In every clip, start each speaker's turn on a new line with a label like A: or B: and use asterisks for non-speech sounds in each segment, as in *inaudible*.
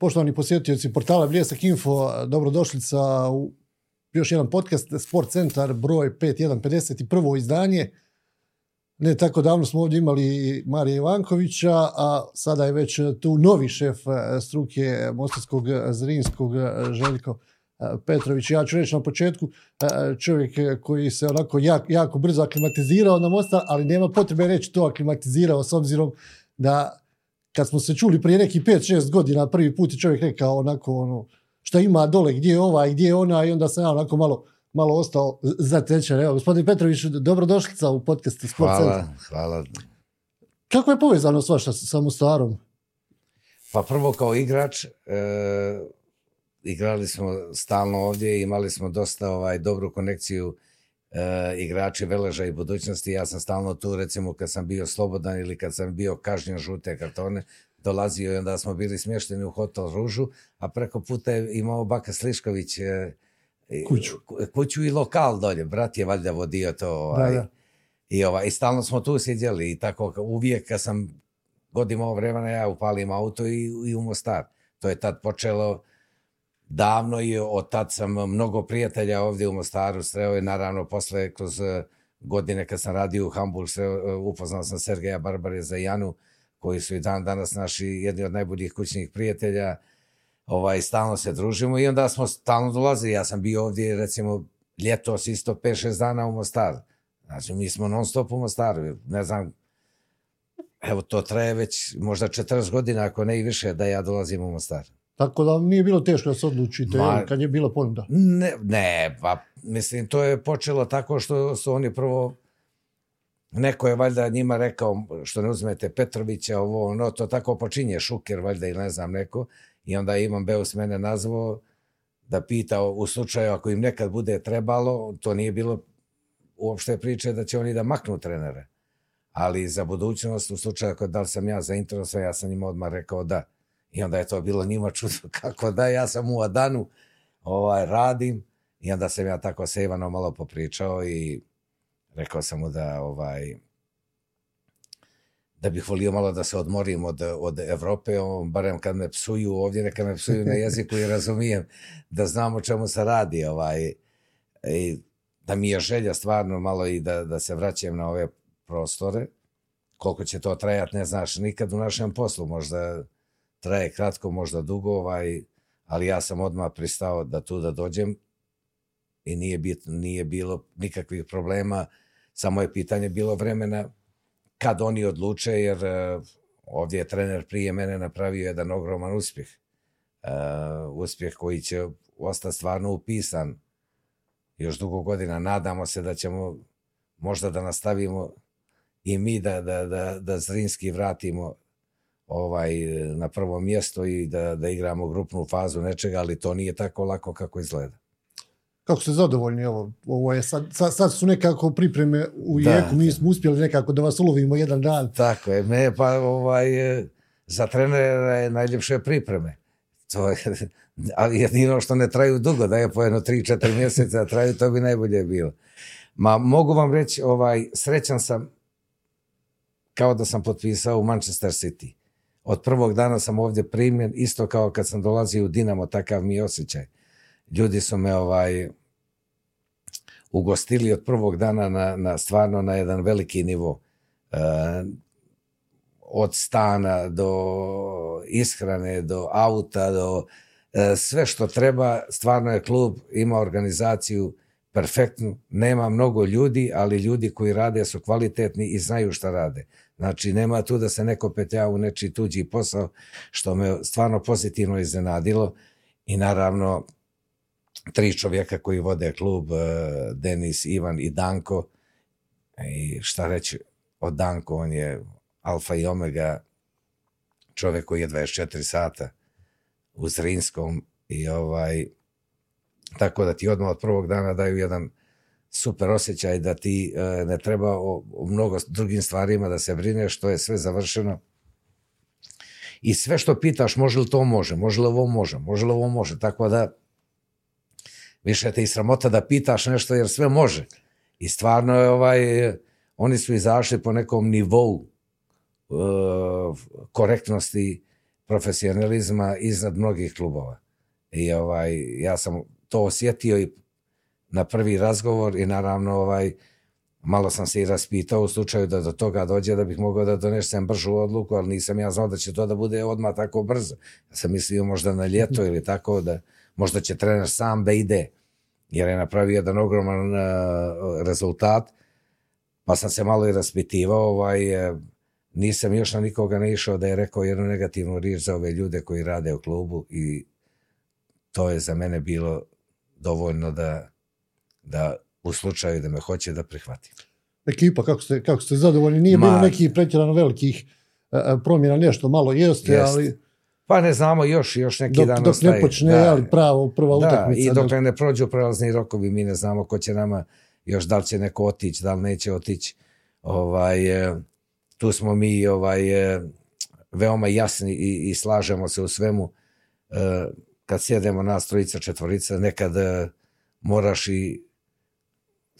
A: Poštovani posjetioci portala Bljesak Info, dobrodošlica u još jedan podcast Sport Centar broj 5151. izdanje. Ne tako davno smo ovdje imali Marija Ivankovića, a sada je već tu novi šef e, struke Mostarskog Zrinskog Željko e, Petrović. Ja ću reći na početku, e, čovjek koji se onako jako, jako brzo aklimatizirao na Mostar, ali nema potrebe reći to aklimatizirao s obzirom da kad smo se čuli prije neki 5-6 godina, prvi put je čovjek rekao onako ono, šta ima dole, gdje je ova i gdje je ona i onda sam ja onako malo, malo ostao zatečen. Evo, gospodin Petrović, dobrodošlica u podcastu Sport
B: Hvala, hvala.
A: Kako je povezano s vaša sa Mostarom?
B: Pa prvo kao igrač, e, igrali smo stalno ovdje, imali smo dosta ovaj dobru konekciju e, igrači Veleža i budućnosti. Ja sam stalno tu, recimo kad sam bio slobodan ili kad sam bio kažnjen žute kartone, dolazio i onda smo bili smješteni u hotel Ružu, a preko puta je imao Baka Slišković e,
A: kuću.
B: kuću i lokal dolje. Brat je valjda vodio to. Ovaj,
A: Da, da.
B: I, ovaj, I stalno smo tu sjedjeli i tako uvijek kad sam god imao vremena ja upalim auto i, i u Mostar. To je tad počelo davno i od tad sam mnogo prijatelja ovdje u Mostaru sreo i naravno posle kroz eh, godine kad sam radio u Hamburg sreo, eh, upoznao sam Sergeja Barbare za Janu koji su i dan danas naši jedni od najboljih kućnih prijatelja ovaj, stalno se družimo i onda smo stalno dolazili. Ja sam bio ovdje recimo ljetos isto 5-6 dana u Mostar. Znači mi smo non stop u Mostaru. Ne znam, evo to traje već možda 40 godina ako ne i više da ja dolazim u Mostar.
A: Tako da nije bilo teško da se odlučite
B: Ma-
A: kad je bila ponuda.
B: Ne, ne, pa mislim to je počelo tako što su oni prvo neko je valjda njima rekao što ne uzmete Petrovića, ovo, ono, to tako počinje, Šuker valjda ili ne znam neko, i onda Ivan Beus mene nazvao da pita u slučaju ako im nekad bude trebalo, to nije bilo uopšte priče da će oni da maknu trenere. Ali za budućnost, u slučaju ako da li sam ja zainteresovan, ja sam njima odmah rekao da. I onda je to bilo njima čudno *laughs* kako da, ja sam u Adanu, ovaj, radim, i onda sam ja tako sa Ivanom malo popričao i rekao sam mu da ovaj da bih volio malo da se odmorim od, od Evrope, on, barem kad me psuju ovdje, neka me psuju na jeziku i razumijem da znam o čemu se radi. Ovaj, i da mi je želja stvarno malo i da, da se vraćam na ove prostore. Koliko će to trajati, ne znaš nikad u našem poslu. Možda traje kratko, možda dugo, ovaj, ali ja sam odmah pristao da tu da dođem i nije, bit, nije bilo nikakvih problema, samo je pitanje bilo vremena kad oni odluče, jer uh, ovdje je trener prije mene napravio jedan ogroman uspjeh. Uh, uspjeh koji će ostati stvarno upisan još dugo godina. Nadamo se da ćemo možda da nastavimo i mi da, da, da, da Zrinski vratimo ovaj na prvo mjesto i da, da igramo grupnu fazu nečega, ali to nije tako lako kako izgleda.
A: Kako ste zadovoljni ovo? Ovo je sad, sad, sad su nekako pripreme u
B: Da,
A: jeku, mi
B: da.
A: smo uspjeli nekako da vas ulovimo jedan dan.
B: Tako je, me pa ovaj, za trenera je najljepše pripreme. To je, ali jedino što ne traju dugo, da je po jedno 3-4 mjeseca traju, to bi najbolje bilo. Ma mogu vam reći, ovaj, srećan sam kao da sam potpisao u Manchester City. Od prvog dana sam ovdje primljen, isto kao kad sam dolazio u Dinamo, takav mi je osjećaj. Ljudi su me ovaj, ugostili od prvog dana na, na stvarno na jedan veliki nivo. E, od stana do ishrane, do auta, do e, sve što treba, stvarno je klub, ima organizaciju perfektnu, nema mnogo ljudi, ali ljudi koji rade su kvalitetni i znaju šta rade. Znači, nema tu da se neko petlja u nečiji tuđi posao, što me stvarno pozitivno iznenadilo i naravno tri čovjeka koji vode klub, e, Denis, Ivan i Danko. I šta reći o Danko, on je alfa i omega čovjek koji je 24 sata u Zrinskom i ovaj tako da ti odmah od prvog dana daju jedan super osjećaj da ti e, ne treba o, o mnogo drugim stvarima da se brineš, što je sve završeno. I sve što pitaš, može li to može, može li ovo može, može li ovo može, tako da više te i sramota da pitaš nešto jer sve može. I stvarno je ovaj, oni su izašli po nekom nivou uh, korektnosti profesionalizma iznad mnogih klubova. I ovaj, ja sam to osjetio i na prvi razgovor i naravno ovaj, malo sam se i raspitao u slučaju da do toga dođe da bih mogao da donesem bržu odluku, ali nisam ja znao da će to da bude odmah tako brzo. Ja sam mislio možda na ljeto ili tako da možda će trener sam da ide, jer je napravio jedan ogroman uh, rezultat, pa sam se malo i raspitivao, ovaj, uh, nisam još na nikoga ne išao da je rekao jednu negativnu riječ za ove ljude koji rade u klubu i to je za mene bilo dovoljno da, da u slučaju da me hoće da prihvati.
A: Ekipa, kako ste, kako ste zadovoljni? Nije Ma, bilo nekih pretjerano velikih uh, promjena, nešto malo jeste, jest. ali...
B: Pa ne znamo, još, još neki dok, dan
A: Dok ne počne, da, ali pravo, prva da, utakmica.
B: I dok ne prođu prelazni rokovi, mi ne znamo ko će nama još, da li će neko otići, da li neće otići. Ovaj, e, tu smo mi ovaj, e, veoma jasni i, i slažemo se u svemu. Kad sjedemo nas trojica, četvorica, nekad moraš i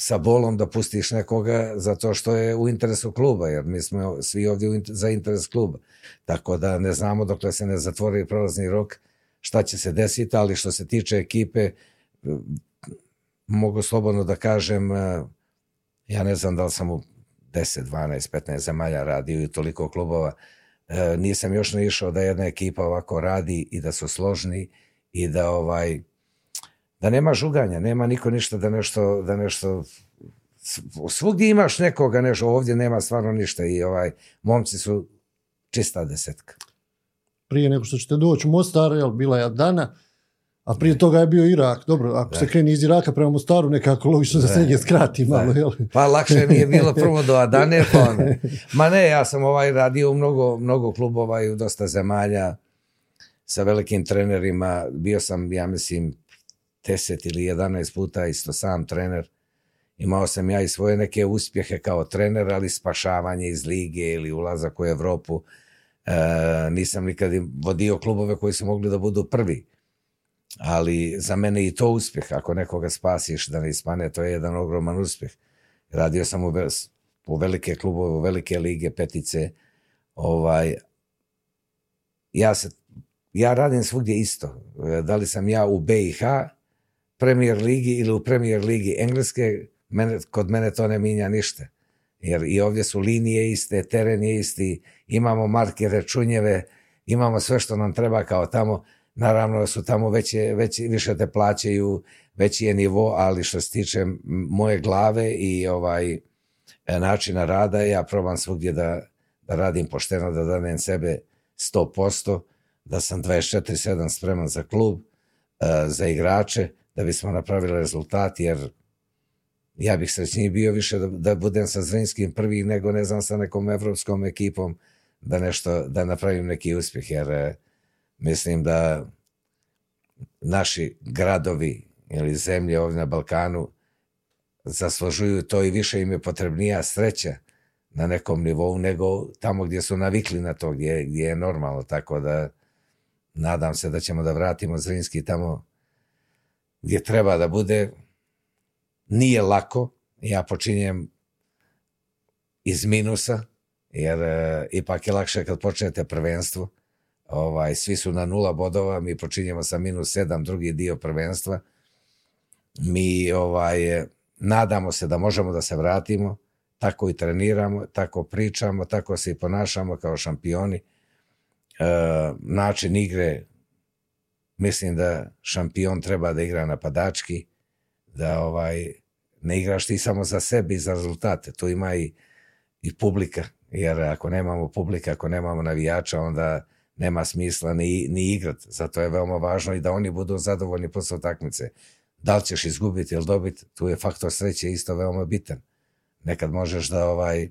B: sa bolom da pustiš nekoga zato što je u interesu kluba, jer mi smo svi ovdje za interes kluba. Tako da ne znamo dok se ne zatvori prolazni rok šta će se desiti, ali što se tiče ekipe, mogu slobodno da kažem, ja ne znam da li sam u 10, 12, 15 zemalja radio i toliko klubova, nisam još ne išao da jedna ekipa ovako radi i da su složni i da ovaj da nema žuganja, nema niko ništa da nešto, da nešto svugdje imaš nekoga nešto, ovdje nema stvarno ništa i ovaj, momci su čista desetka.
A: Prije nego što ćete doći u Mostar, jel, bila je dana, a prije toga je bio Irak. Dobro, ako da. se kreni iz Iraka prema Mostaru, nekako logično da, da se negdje skrati malo. Jel?
B: Pa lakše mi je bilo prvo do Adane, pa ono. *laughs* Ma ne, ja sam ovaj radio u mnogo, mnogo klubova i u dosta zemalja sa velikim trenerima. Bio sam, ja mislim, 10 ili 11 puta isto sam trener. Imao sam ja i svoje neke uspjehe kao trener, ali spašavanje iz lige ili ulazak u Evropu. E, nisam nikad vodio klubove koji su mogli da budu prvi. Ali za mene i to uspjeh. Ako nekoga spasiš da ne ispane, to je jedan ogroman uspjeh. Radio sam u, u velike klubove, u velike lige, petice. Ovaj, ja se ja radim svugdje isto. Da li sam ja u BiH Premier ligi ili u Premier ligi Engleske, mene, kod mene to ne minja ništa. Jer i ovdje su linije iste, teren je isti, imamo markere, čunjeve, imamo sve što nam treba kao tamo. Naravno su tamo veće, veće, više te plaćaju, veći je nivo, ali što se tiče moje glave i ovaj načina rada, ja probam svugdje da, da radim pošteno, da danem sebe 100%, da sam 24-7 spreman za klub, za igrače, da bismo napravili rezultat, jer ja bih srećniji bio više da, da budem sa Zrinskim prvi nego ne znam sa nekom evropskom ekipom da nešto, da napravim neki uspjeh, jer e, mislim da naši gradovi ili zemlje ovdje na Balkanu zaslužuju to i više im je potrebnija sreća na nekom nivou nego tamo gdje su navikli na to, gdje, gdje je normalno, tako da nadam se da ćemo da vratimo Zrinski tamo gdje treba da bude, nije lako, ja počinjem iz minusa, jer e, ipak je lakše kad počnete prvenstvo, ovaj, svi su na nula bodova, mi počinjemo sa minus sedam, drugi dio prvenstva, mi ovaj, nadamo se da možemo da se vratimo, tako i treniramo, tako pričamo, tako se i ponašamo kao šampioni, e, način igre mislim da šampion treba da igra napadački, da ovaj ne igraš ti samo za sebe i za rezultate, tu ima i, i publika, jer ako nemamo publika, ako nemamo navijača, onda nema smisla ni, ni igrat. Zato je veoma važno i da oni budu zadovoljni posle utakmice. Da li ćeš izgubiti ili dobiti, tu je faktor sreće isto veoma bitan. Nekad možeš da ovaj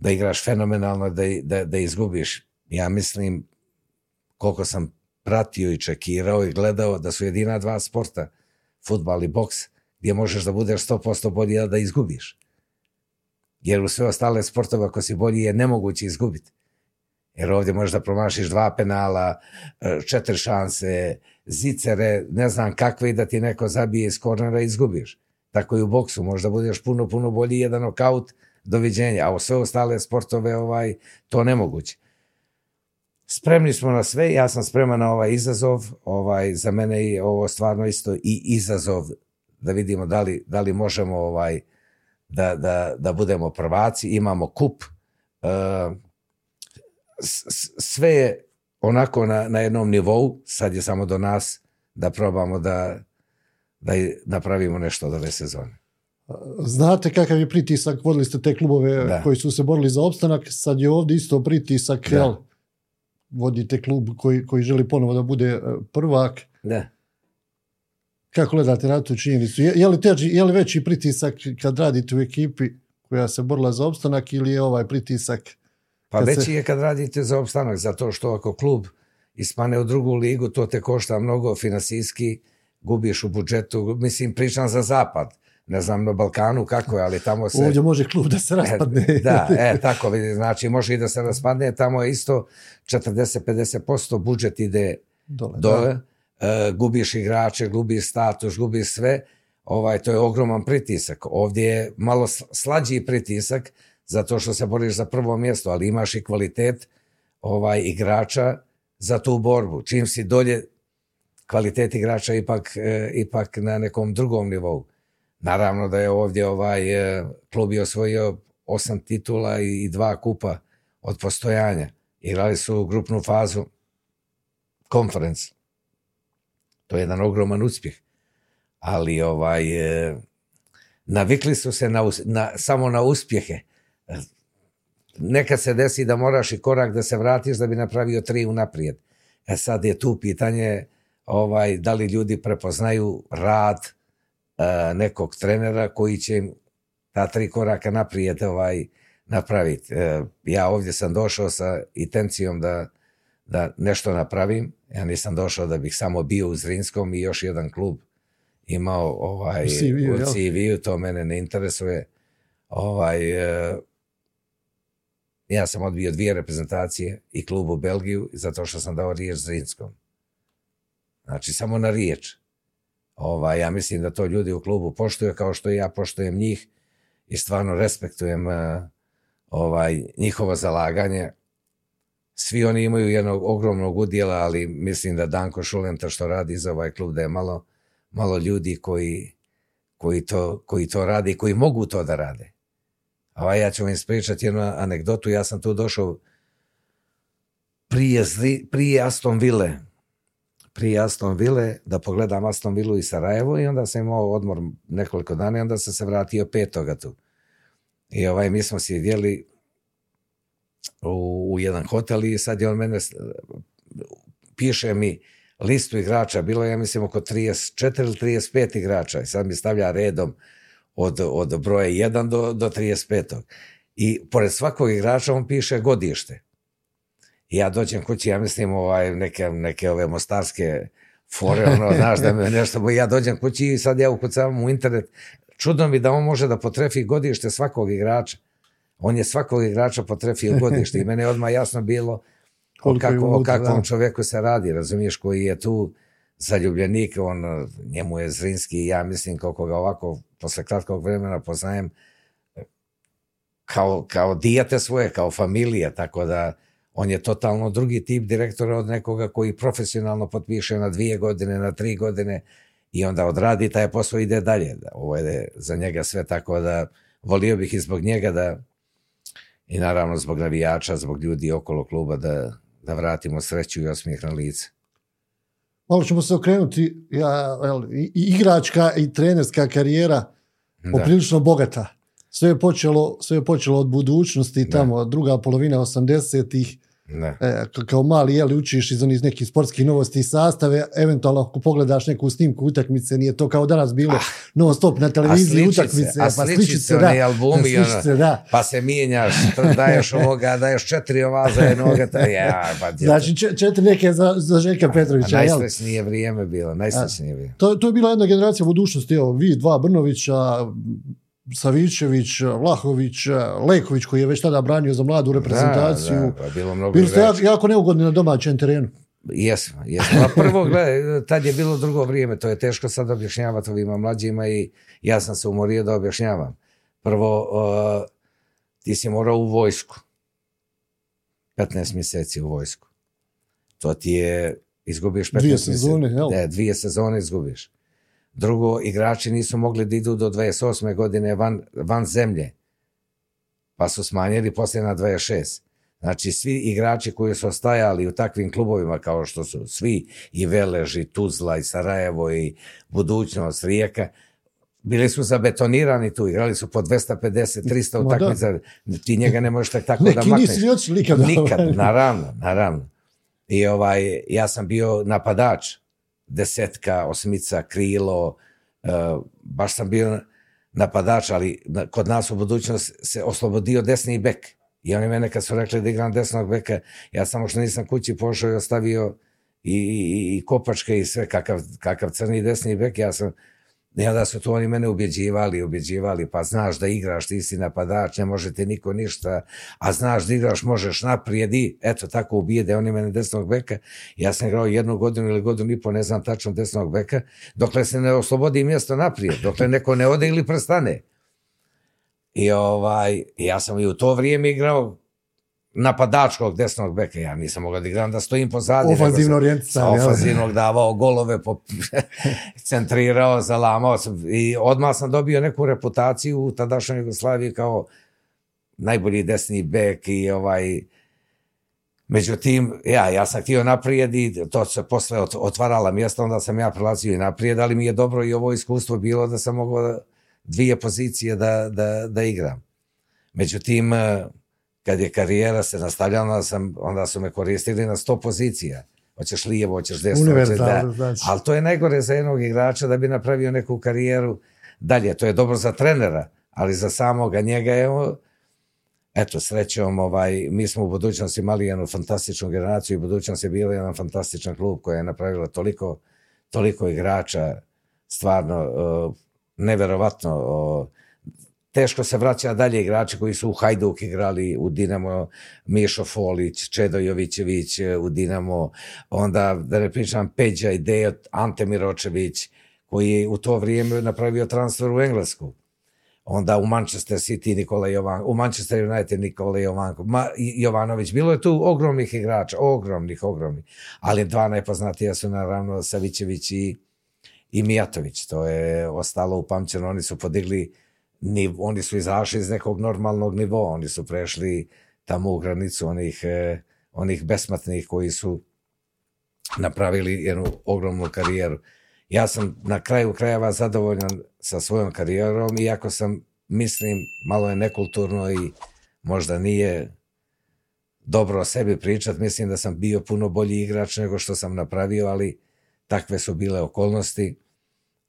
B: da igraš fenomenalno, da, da, da izgubiš. Ja mislim, koliko sam pratio i čekirao i gledao da su jedina dva sporta, futbal i boks, gdje možeš da budeš 100% bolji, a da izgubiš. Jer u sve ostale sportove, ako si bolji, je nemoguće izgubiti. Jer ovdje možeš da promašiš dva penala, e, četiri šanse, zicere, ne znam kakve i da ti neko zabije iz kornera i izgubiš. Tako i u boksu, možda budeš puno, puno bolji jedan nokaut, doviđenja, a u sve ostale sportove ovaj, to nemoguće. Spremni smo na sve, ja sam spreman na ovaj izazov, ovaj, za mene je ovo stvarno isto i izazov da vidimo da li, da li možemo ovaj, da, da, da budemo prvaci, imamo kup, uh, sve je onako na, na jednom nivou, sad je samo do nas da probamo da, da napravimo nešto od ove sezone.
A: Znate kakav je pritisak, vodili ste te klubove da. koji su se borili za opstanak, sad je ovdje isto pritisak, da. jel, vodite klub koji, koji želi ponovo da bude e, prvak.
B: Da.
A: Kako gledate na tu činjenicu? Je, je, li teži, je li veći pritisak kad radite u ekipi koja se borila za opstanak ili je ovaj pritisak?
B: Pa veći se... je kad radite za opstanak, zato što ako klub ispane u drugu ligu, to te košta mnogo finansijski, gubiš u budžetu, mislim, pričam za zapad ne znam na Balkanu kako je, ali tamo se...
A: Ovdje može klub da se e, raspadne.
B: E, da, *laughs* e, tako vidi, znači može i da se raspadne, tamo je isto 40-50% budžet ide dole. dole. E, gubiš igrače, gubiš status, gubiš sve, ovaj, to je ogroman pritisak. Ovdje je malo slađi pritisak, zato što se boriš za prvo mjesto, ali imaš i kvalitet ovaj igrača za tu borbu. Čim si dolje, kvalitet igrača ipak, e, ipak na nekom drugom nivou. Naravno da je ovdje ovaj e, klub je osvojio osam titula i dva kupa od postojanja. Igrali su grupnu fazu konferenc. To je jedan ogroman uspjeh. Ali ovaj e, navikli su se na, na, samo na uspjehe. Nekad se desi da moraš i korak da se vratiš da bi napravio tri unaprijed. E sad je tu pitanje ovaj da li ljudi prepoznaju rad, nekog trenera koji će im ta tri koraka naprijed ovaj, napraviti. E, ja ovdje sam došao sa intencijom da, da nešto napravim. Ja nisam došao da bih samo bio u Zrinskom i još jedan klub imao ovaj, u CV-u, u CV to mene ne interesuje. Ovaj, e, ja sam odbio dvije reprezentacije i klub u Belgiju zato što sam dao riječ Zrinskom. Znači, samo na riječ. Ovaj, ja mislim da to ljudi u klubu poštuju kao što i ja poštujem njih i stvarno respektujem uh, ovaj, njihovo zalaganje. Svi oni imaju jednog ogromnog udjela, ali mislim da Danko Šulenta što radi za ovaj klub da je malo, malo ljudi koji, koji, to, koji to rade i koji mogu to da rade. Ovaj, ja ću vam ispričati jednu anegdotu. Ja sam tu došao prije, prije Aston Ville prije Aston Ville da pogledam Aston Villu i Sarajevo i onda sam imao odmor nekoliko dana i onda sam se vratio petoga tu. I ovaj, mi smo sjedjeli u, u jedan hotel i sad je on mene piše mi listu igrača, bilo je ja mislim oko 34 ili 35 igrača i sad mi stavlja redom od, od broja 1 do, do 35. I pored svakog igrača on piše godište ja dođem kući, ja mislim ovaj, neke, neke ove mostarske fore, ono, znaš da me *laughs* nešto, bo ja dođem kući i sad ja ukucavam u internet. Čudno mi da on može da potrefi godište svakog igrača. On je svakog igrača potrefio *laughs* godište i mene je odmah jasno bilo o, kako, o kakvom čovjeku se radi, razumiješ, koji je tu zaljubljenik, on, njemu je Zrinski i ja mislim kako ga ovako posle kratkog vremena poznajem kao, kao dijete svoje, kao familija, tako da on je totalno drugi tip direktora od nekoga koji profesionalno potpiše na dvije godine, na tri godine i onda odradi taj posao i ide dalje. Ovo je za njega sve tako da volio bih i zbog njega da i naravno zbog navijača, zbog ljudi okolo kluba da, da vratimo sreću i osmijeh na lice.
A: Malo ćemo se okrenuti, ja, i igračka i trenerska karijera da. poprilično bogata. Sve je počelo, sve je počelo od budućnosti, tamo da. druga polovina 80-ih,
B: Ne.
A: E, kao mali jeli učiš iz onih nekih sportskih novosti i sastave, eventualno ako pogledaš neku snimku utakmice, nije to kao danas bilo ah, non stop na televiziji
B: a
A: utakmice,
B: a pa sličice, da, albumi, sličice, ono, da. pa se mijenjaš, daješ ovoga, daješ četiri ovaza jednoga, ta, ja, pa *laughs*
A: Znači četiri neke za, za Željka Petrovića.
B: Najsrećnije vrijeme bilo, najsrećnije vrijeme.
A: To, to je bila jedna generacija budućnosti, evo, vi dva Brnovića, Savićević, Vlahović, Leković koji je već tada branio za mladu reprezentaciju. Da,
B: da, pa bilo mnogo
A: Bili ste jako, jako neugodni na domaćem terenu.
B: Jesmo, jesmo. A prvo, gledaj, tad je bilo drugo vrijeme, to je teško sad objašnjavati ovima mlađima i ja sam se umorio da objašnjavam. Prvo, uh, ti si morao u vojsku. 15 mjeseci u vojsku. To ti je, izgubiš 15
A: Dvije
B: mjeseci.
A: sezone, jel?
B: Ne, dvije sezone izgubiš. Drugo, igrači nisu mogli da idu do 28. godine van, van zemlje. Pa su smanjili poslije na 26. Znači, svi igrači koji su ostajali u takvim klubovima kao što su svi i Velež, i Tuzla, i Sarajevo, i Budućnost, Rijeka, bili su zabetonirani tu, igrali su po 250, 300
A: Ma da.
B: utakmica, ti njega ne možeš tako da
A: Neki
B: makneš.
A: nisu ni otišli nikada.
B: Nikad, naravno, naravno. I ovaj, ja sam bio napadač, desetka, osmica, krilo, uh, baš sam bio napadač, ali kod nas u budućnost se oslobodio desni bek. I oni mene kad su rekli da igram desnog beka, ja samo što nisam kući pošao i ostavio i, i, i kopačke i sve, kakav, kakav crni desni bek, ja sam i onda su to oni mene ubjeđivali, ubjeđivali, pa znaš da igraš, ti si napadač, ne može ti niko ništa, a znaš da igraš, možeš naprijed i eto tako ubijede oni mene desnog beka. Ja sam igrao jednu godinu ili godinu i po, ne znam tačno desnog beka, dokle se ne oslobodi mjesto naprijed, dokle neko ne ode ili prestane. I ovaj, ja sam i u to vrijeme igrao napadačkog desnog beka, ja nisam mogao da igram da stojim pozadi.
A: Ofanzivno orijentisan,
B: ofanzivnog davao golove, po, *laughs* centrirao, zalamao sam i odmah sam dobio neku reputaciju u tadašnjoj Jugoslaviji kao najbolji desni bek i ovaj Međutim, ja, ja sam htio naprijed i to se posle ot- otvarala mjesta, onda sam ja prelazio i naprijed, ali mi je dobro i ovo iskustvo bilo da sam mogao dvije pozicije da, da, da igram. Međutim, kad je karijera se nastavljala, onda, sam, onda su me koristili na sto pozicija. Hoćeš lijevo, hoćeš desno, hoćeš da.
A: znači.
B: Ali to je najgore za jednog igrača da bi napravio neku karijeru dalje. To je dobro za trenera, ali za samoga njega je eto, srećom, ovaj, mi smo u budućnosti imali jednu fantastičnu generaciju i budućnost je bila jedan fantastičan klub koji je napravila toliko, toliko igrača, stvarno, uh, neverovatno, uh, teško se vraća dalje igrači koji su u Hajduk igrali, u Dinamo, Mišo Folić, Čedo Jovićević e, u Dinamo, onda da ne pričam Peđa i Dejo, Ante Miročević, koji je u to vrijeme napravio transfer u Englesku. Onda u Manchester City Nikola Jovan, u Manchester United Nikola Jovanko, Ma, Jovanović. Bilo je tu ogromnih igrača, ogromnih, ogromnih. Ali dva najpoznatija su naravno Savićević i, i Mijatović. To je ostalo upamćeno. Oni su podigli niv, oni su izašli iz nekog normalnog nivoa, oni su prešli tamo u granicu onih, eh, onih besmatnih koji su napravili jednu ogromnu karijeru. Ja sam na kraju krajeva zadovoljan sa svojom karijerom, iako sam, mislim, malo je nekulturno i možda nije dobro o sebi pričat, mislim da sam bio puno bolji igrač nego što sam napravio, ali takve su bile okolnosti.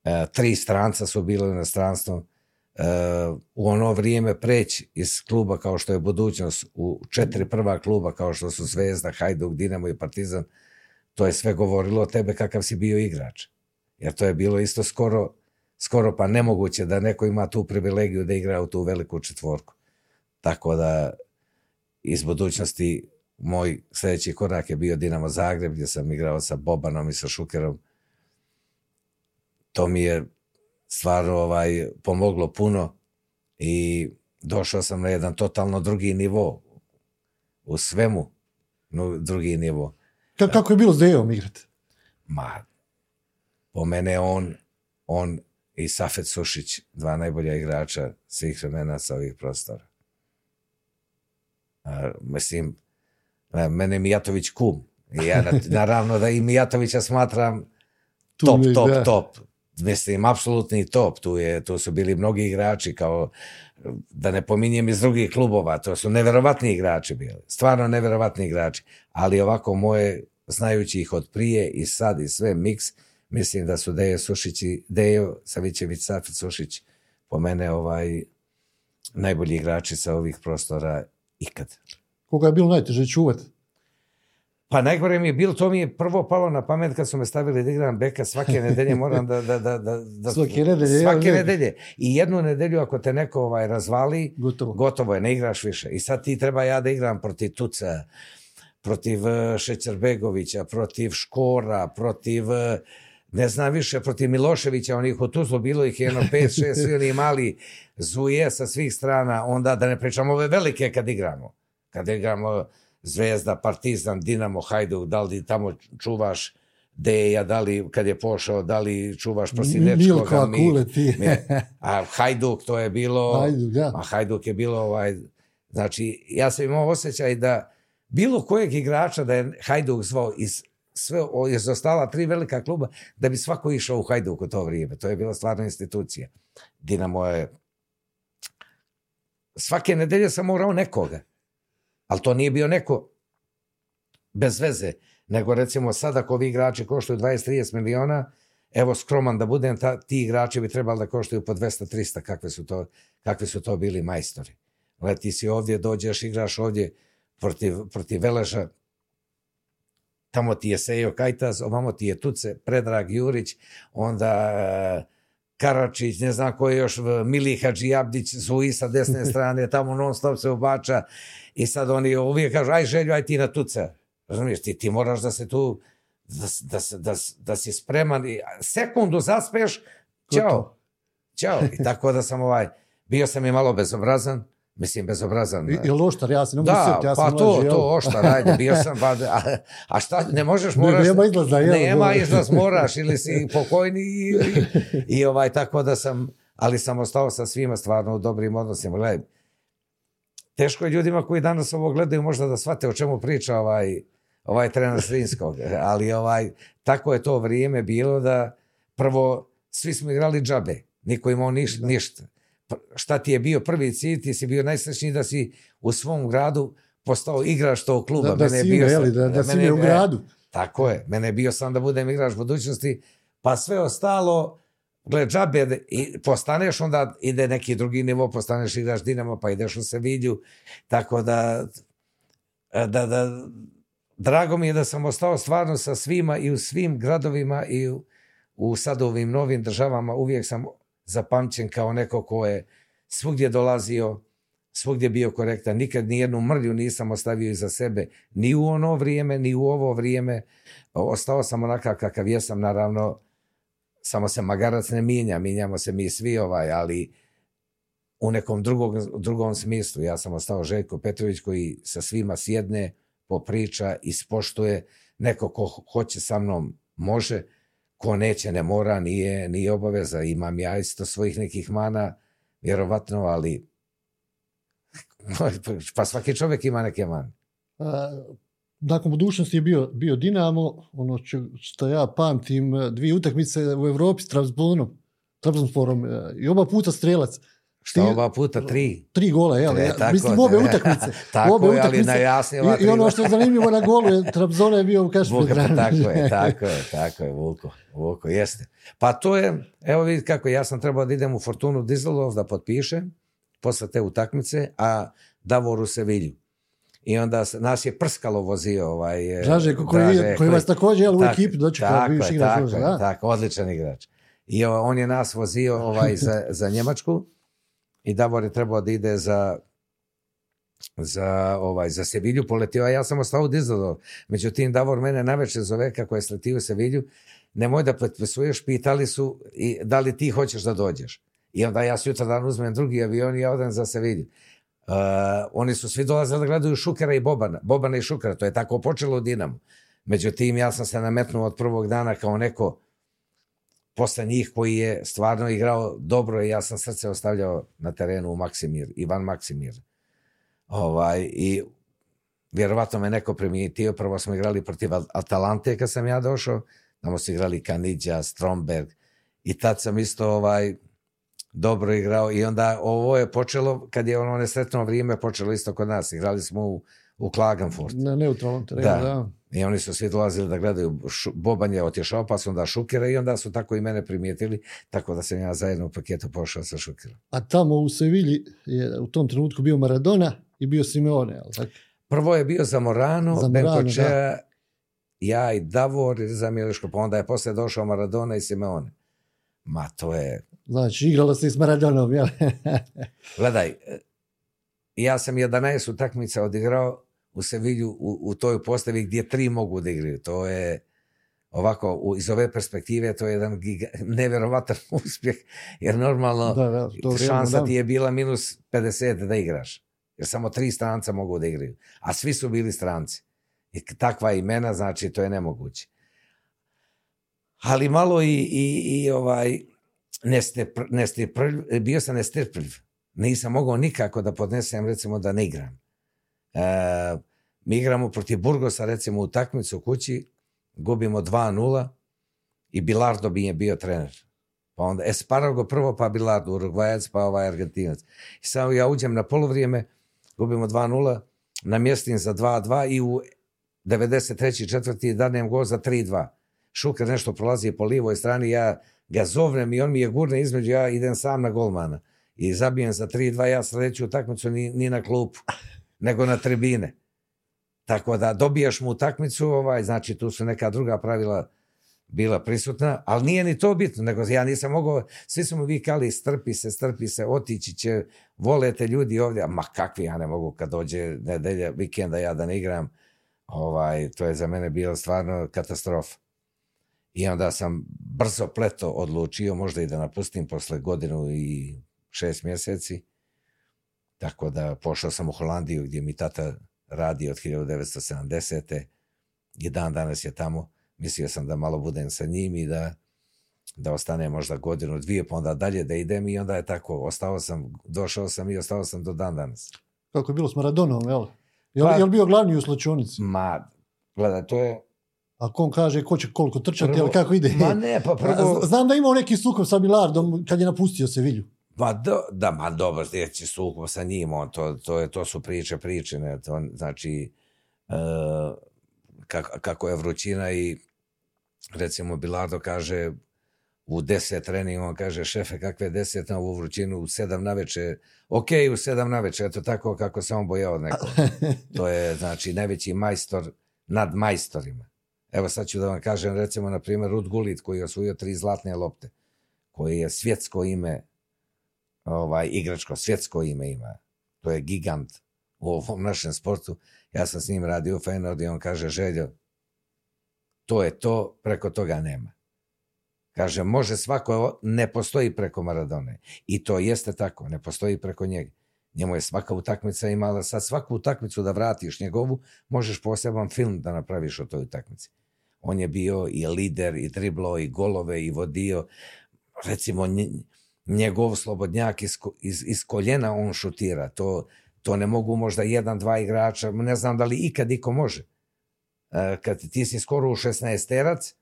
B: E, tri stranca su bile u inostranstvu. U ono vrijeme preći iz kluba kao što je budućnost u četiri prva kluba kao što su Zvezda, Hajduk, Dinamo i Partizan, to je sve govorilo o tebe kakav si bio igrač. Jer to je bilo isto skoro, skoro pa nemoguće da neko ima tu privilegiju da igra u tu veliku četvorku. Tako da iz budućnosti moj sljedeći korak je bio Dinamo Zagreb gdje sam igrao sa Bobanom i sa Šukerom. To mi je stvarno ovaj, pomoglo puno i došao sam na jedan totalno drugi nivo u svemu no, drugi nivo.
A: Ka- kako je bilo s Dejom igrati?
B: Ma, po mene on, on i Safet Sušić, dva najbolja igrača svih vremena sa ovih prostora. A, mislim, a, mene je Mijatović kum. I ja na- naravno da i Mijatovića smatram top, top,
A: da.
B: top. Mislim, apsolutni top. Tu, je, tu su bili mnogi igrači, kao da ne pominjem iz drugih klubova. To su neverovatni igrači bili. Stvarno neverovatni igrači. Ali ovako moje, znajući ih od prije i sad i sve miks, mislim da su Dejo Sušić i Dejo Savićević, Safet Sušić po mene ovaj najbolji igrači sa ovih prostora ikad.
A: Koga je bilo najteže čuvat?
B: Pa najgore mi je bilo, to mi je prvo palo na pamet kad su me stavili da igram beka svake nedelje, moram da... da, da, da, da
A: Svake nedelje,
B: Svake nedelje. I jednu nedelju ako te neko ovaj razvali,
A: Gotovo.
B: gotovo je, ne igraš više. I sad ti treba ja da igram protiv Tuca, protiv eh, Šećerbegovića, protiv Škora, protiv... eh, ne znam više, protiv Miloševića, onih u Tuzlu, bilo ih je jedno *laughs* 5-6, svi oni mali zuje sa svih strana, onda da ne pričamo ove velike kad igramo. Kad igramo Zvezda, Partizan, Dinamo, Hajduk, da li tamo čuvaš Deja, da li kad je pošao, da li čuvaš Prosinečkoga.
A: Milko, Akule, ti.
B: a Hajduk, to je bilo...
A: Hajduk, da.
B: A Hajduk je bilo ovaj... Znači, ja sam imao osjećaj da bilo kojeg igrača da je Hajduk zvao iz sve je zostala tri velika kluba da bi svako išao u Hajduk u to vrijeme. To je bila stvarna institucija. Dinamo je svake nedelje sam morao nekoga. Ali to nije bio neko bez veze. Nego recimo sad ako vi igrači koštuju 20-30 miliona, evo skroman da budem, ta, ti igrači bi trebali da koštuju po 200-300, kakve su to, kakve su to bili majstori. Leti si ovdje, dođeš, igraš ovdje protiv, protiv Veleža, tamo ti je Sejo Kajtaz, ovamo ti je Tuce, Predrag Jurić, onda Karačić, ne znam ko je još, Mili Hadžijabdić, Zuji sa desne *laughs* strane, tamo non stop se ubača i sad oni uvijek kažu, aj želju, aj ti na Tuce. Razumiješ, ti, ti moraš da se tu, da, da, da, da si spreman i sekundu zaspeš, čao, čao. I tako da sam ovaj, bio sam i malo bezobrazan, Mislim, bezobrazan.
A: I, ili oštar, ja se ne
B: mogu da, sjetiti, ja sam pa to, to, oštar, ajde, bio sam, *laughs* pa, a, a šta, ne možeš, moraš...
A: Nema izlaza, jel?
B: Nema izlaz, moraš, ili si *laughs* pokojni i, i, i, ovaj, tako da sam, ali sam ostao sa svima stvarno u dobrim odnosima. Gledaj, teško je ljudima koji danas ovo gledaju možda da shvate o čemu priča ovaj, ovaj trener Srinskog, ali ovaj, tako je to vrijeme bilo da prvo svi smo igrali džabe, niko imao niš, ništa šta ti je bio prvi cilj, ti si bio najsrećniji da si u svom gradu postao igrač tog kluba.
A: Da, da mene si bio, jeli, da, da, si u gradu.
B: Tako je, mene je bio sam da budem igrač budućnosti, pa sve ostalo, gle, džabe, i postaneš, onda ide neki drugi nivo, postaneš igrač Dinamo, pa ideš u Sevilju, tako da, da, da, drago mi je da sam ostao stvarno sa svima i u svim gradovima i u, u sad ovim novim državama, uvijek sam zapamćen kao neko ko je svugdje dolazio, svugdje bio korektan, nikad ni jednu mrlju nisam ostavio iza sebe, ni u ono vrijeme, ni u ovo vrijeme. Ostao sam onakav kakav jesam, naravno, samo se magarac ne minja, minjamo se mi svi ovaj, ali u nekom drugog, drugom smislu. Ja sam ostao Željko Petrović koji sa svima sjedne, popriča, ispoštuje, neko ko hoće sa mnom može, ko neće ne mora, nije, nije obaveza. Imam ja isto svojih nekih mana, vjerovatno, ali *laughs* pa svaki čovjek ima neke mane.
A: A, nakon budućnosti je bio, bio Dinamo, ono što ja pamtim, dvije utakmice u Europi s Trabzbonom, Trabzonsporom i oba puta strelac.
B: Šta ova puta tri?
A: Tri gola, jel?
B: E, tako,
A: Mislim, obe utakmice. *laughs*
B: tako
A: obe
B: je, ali najjasnije
A: I, I ono što je zanimljivo na golu je Trabzona je bio kašu
B: Vuka, pa tako je, tako je, tako je, Vuko, Vuko, jeste. Pa to je, evo vidite kako, ja sam trebao da idem u Fortunu Dizelov da potpišem posle te utakmice, a Davor u Sevilju. I onda nas je prskalo vozio ovaj...
A: Draže, koji, Draže, koji vas također je u ekipi dočekao bivši igrač.
B: Tako, je, tako, odličan igrač. I on je nas vozio ovaj, za, za Njemačku i Davor je trebao da ide za za ovaj za Sevilju poletio, a ja sam ostao u Dizelo. Međutim, Davor mene najveće zove kako je sletio u Sevilju, nemoj da potpisuješ, pitali su i da li ti hoćeš da dođeš. I onda ja sutra dan uzmem drugi avion i ja odem za Sevilju. Uh, oni su svi dolazili da gledaju Šukera i Bobana. Bobana i Šukera, to je tako počelo u Dinamu. Međutim, ja sam se nametnuo od prvog dana kao neko posle njih koji je stvarno igrao dobro i ja sam srce ostavljao na terenu u Maksimir, Ivan Maksimir. Ovaj, I vjerovatno me neko primijetio, prvo smo igrali protiv Atalante kad sam ja došao, tamo su igrali Kanidja, Stromberg i tad sam isto ovaj, dobro igrao i onda ovo je počelo, kad je ono nesretno vrijeme počelo isto kod nas, igrali smo u, u Klagenfurt.
A: Na neutralnom terenu, da. da.
B: I oni su svi dolazili da gledaju, Boban je otišao, pa su onda Šukera i onda su tako i mene primijetili, tako da sam ja zajedno u paketu pošao sa Šukerom.
A: A tamo u Sevilji je u tom trenutku bio Maradona i bio Simeone, ali tako?
B: Prvo je bio Zamorano, Zamorano Benkočea, ja i Davor za Miliško, pa onda je posle došao Maradona i Simeone. Ma to je...
A: Znači, igralo se i s Maradonom, jel? *laughs*
B: Gledaj, ja sam 11 utakmica odigrao u Sevilju u, u toj postavi gdje tri mogu da igraju. To je ovako, u, iz ove perspektive, to je jedan giga, *laughs* neverovatan *laughs* uspjeh, jer normalno
A: da, da, to
B: šansa da. ti je bila minus 50 da igraš. jer samo tri stranca mogu da igraju, a svi su bili stranci. I takva imena, znači, to je nemoguće. Ali malo i, i, i ovaj, nestepr, nestepr, bio sam nestrpljiv. Nisam mogao nikako da podnesem, recimo, da ne igram. E, mi igramo protiv Burgosa, recimo, u takmicu u kući, gubimo 2-0 i Bilardo bi je bio trener. Pa onda Esparago prvo, pa Bilardo, Urugvajac, pa ovaj Argentinac. I samo ja uđem na polovrijeme, gubimo 2-0, namjestim za 2-2 i u 93. četvrti danem go za 3-2. Šuker nešto prolazi po livoj strani, ja ga zovnem i on mi je gurne između, ja idem sam na golmana. I zabijem za 3-2, ja sledeću utakmicu ni, ni na klupu, nego na tribine. Tako da dobijaš mu utakmicu, ovaj, znači tu su neka druga pravila bila prisutna, ali nije ni to bitno, nego ja nisam mogao, svi su mu vikali strpi se, strpi se, otići će, volete ljudi ovdje, a ma kakvi ja ne mogu kad dođe nedelja, vikenda ja da ne igram, ovaj, to je za mene bilo stvarno katastrofa. I onda sam brzo pleto odlučio možda i da napustim posle godinu i šest mjeseci. Tako da pošao sam u Holandiju gdje mi tata radi od 1970. I dan danas je tamo. Mislio sam da malo budem sa njim i da, da ostane možda godinu, dvije, pa onda dalje da idem i onda je tako. Ostao sam, došao sam i ostao sam do dan danas.
A: Kako je bilo s Maradonom, jel? Je li, pa, je li bio glavni u slačionici?
B: Ma, gledaj, to je,
A: Ako on kaže ko će koliko trčati, ali kako ide?
B: Ma ne, pa prvo...
A: Znam da imao neki sukob sa Bilardom kad je napustio Sevilju.
B: Ma do, da, ma dobro, će sukob sa njim, on, to, to, je, to su priče, priče, ne, to, znači, uh, kako, kako je vrućina i recimo Bilardo kaže u deset trening, on kaže šefe kakve deset na ovu vrućinu u sedam naveče, ok u sedam naveče, eto tako kako se on bojao od nekog. *laughs* to je znači najveći majstor nad majstorima. Evo sad ću da vam kažem, recimo, na primjer, Rud Gullit koji je osvojio tri zlatne lopte, koji je svjetsko ime, ovaj, igračko, svjetsko ime ima. To je gigant u ovom našem sportu. Ja sam s njim radio u Feynord i on kaže, Željo, to je to, preko toga nema. Kaže, može svako, ne postoji preko Maradone. I to jeste tako, ne postoji preko njega. Njemu je svaka utakmica imala, sad svaku utakmicu da vratiš njegovu, možeš poseban film da napraviš o toj utakmici. On je bio i lider, i driblo, i golove, i vodio. Recimo, njegov slobodnjak iz, iz, iz koljena on šutira. To, to ne mogu možda jedan, dva igrača, ne znam da li ikad iko može. E, kad ti si skoro u 16 terac,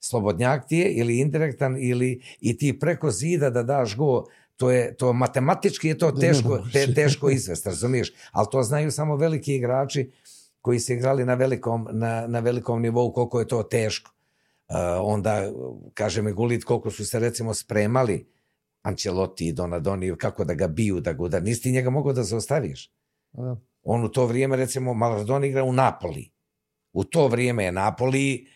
B: slobodnjak ti je ili indirektan ili i ti preko zida da daš go to je to matematički je to teško te, teško izvest, razumiješ? Ali to znaju samo veliki igrači koji su igrali na velikom, na, na velikom nivou koliko je to teško. Uh, onda, kaže mi Gulit, koliko su se recimo spremali Ancelotti i Donadoni, kako da ga biju, da ga udar. Nisi ti njega mogao da zaostaviš. Ja. On u to vrijeme, recimo, Maradona igra u Napoli. U to vrijeme je Napoli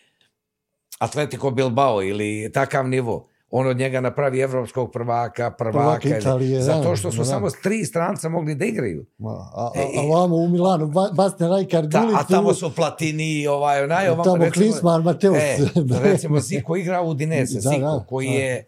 B: Atletico Bilbao ili takav nivo on od njega napravi evropskog prvaka, prvaka, Prvak Italije, zato što su da, samo tri stranca mogli da igraju.
A: A, a, a, a vamo u Milanu, Basne Rajkar,
B: da, A tamo su Platini, ovaj, onaj, ovamo,
A: tamo recimo, Klinsman, Mateus.
B: E, recimo Ziko igra u Dinese, *laughs* da, Ziko, da, koji da. je...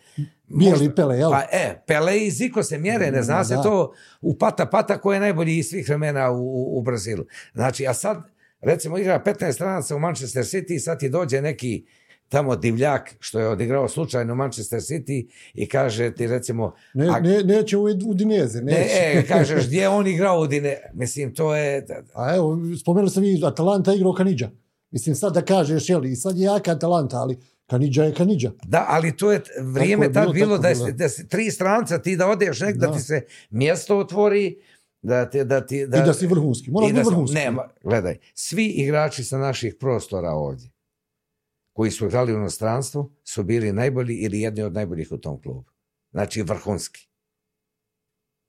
A: Bijeli Pele, jel?
B: Pa, e, Pele i Ziko se mjere, ne zna da, se da. to u pata pata ko je najbolji iz svih vremena u, u Brazilu. Znači, a sad, recimo, igra 15 stranaca u Manchester City i sad ti dođe neki tamo divljak što je odigrao slučajno Manchester City i kaže ti recimo...
A: Ne, a, ne, neće u Udineze, neće.
B: Ne, e, kažeš *laughs* gdje on igrao Udine, mislim to je...
A: A evo, spomenuli sam i Atalanta igrao Kanidža. Mislim sad da kažeš, jel, i sad je jaka Atalanta, ali Kanidža je Kanidža.
B: Da, ali to je vrijeme je tad bilo, da, je, da si tri stranca, ti da odeš nek, da. da ti se mjesto otvori, da ti, da ti, da,
A: I da si vrhunski. Moraš biti da vrhunski.
B: Nema, gledaj, svi igrači sa naših prostora ovdje, koji su igrali u inostranstvu su bili najbolji ili jedni od najboljih u tom klubu. Znači vrhunski.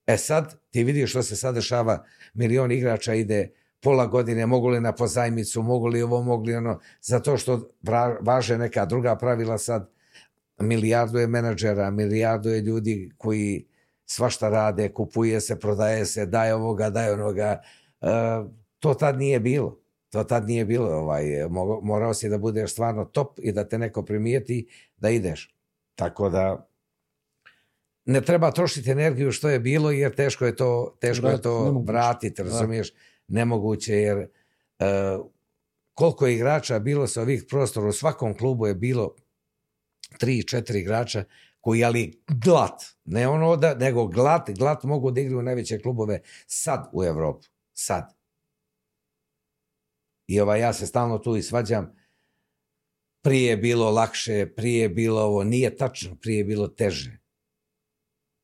B: E sad, ti vidiš što se sad dešava, milion igrača ide pola godine, mogu li na pozajmicu, mogu li ovo, mogli ono, zato što važe neka druga pravila sad, milijardu je menadžera, milijardu je ljudi koji svašta rade, kupuje se, prodaje se, daje ovoga, daje onoga. E, to tad nije bilo. To tad nije bilo, ovaj, morao si da budeš stvarno top i da te neko primijeti da ideš. Tako da ne treba trošiti energiju što je bilo jer teško je to, teško je
A: Vratiti,
B: to
A: nemoguće.
B: vratiti,
A: Da.
B: razumiješ? Nemoguće jer e, koliko je igrača bilo sa ovih prostora, u svakom klubu je bilo tri, četiri igrača koji ali glat, ne ono da, nego glat, glat mogu da igraju u najveće klubove sad u Evropu, sad. I ovaj, ja se stalno tu i svađam, prije je bilo lakše, prije je bilo ovo, nije tačno, prije je bilo teže.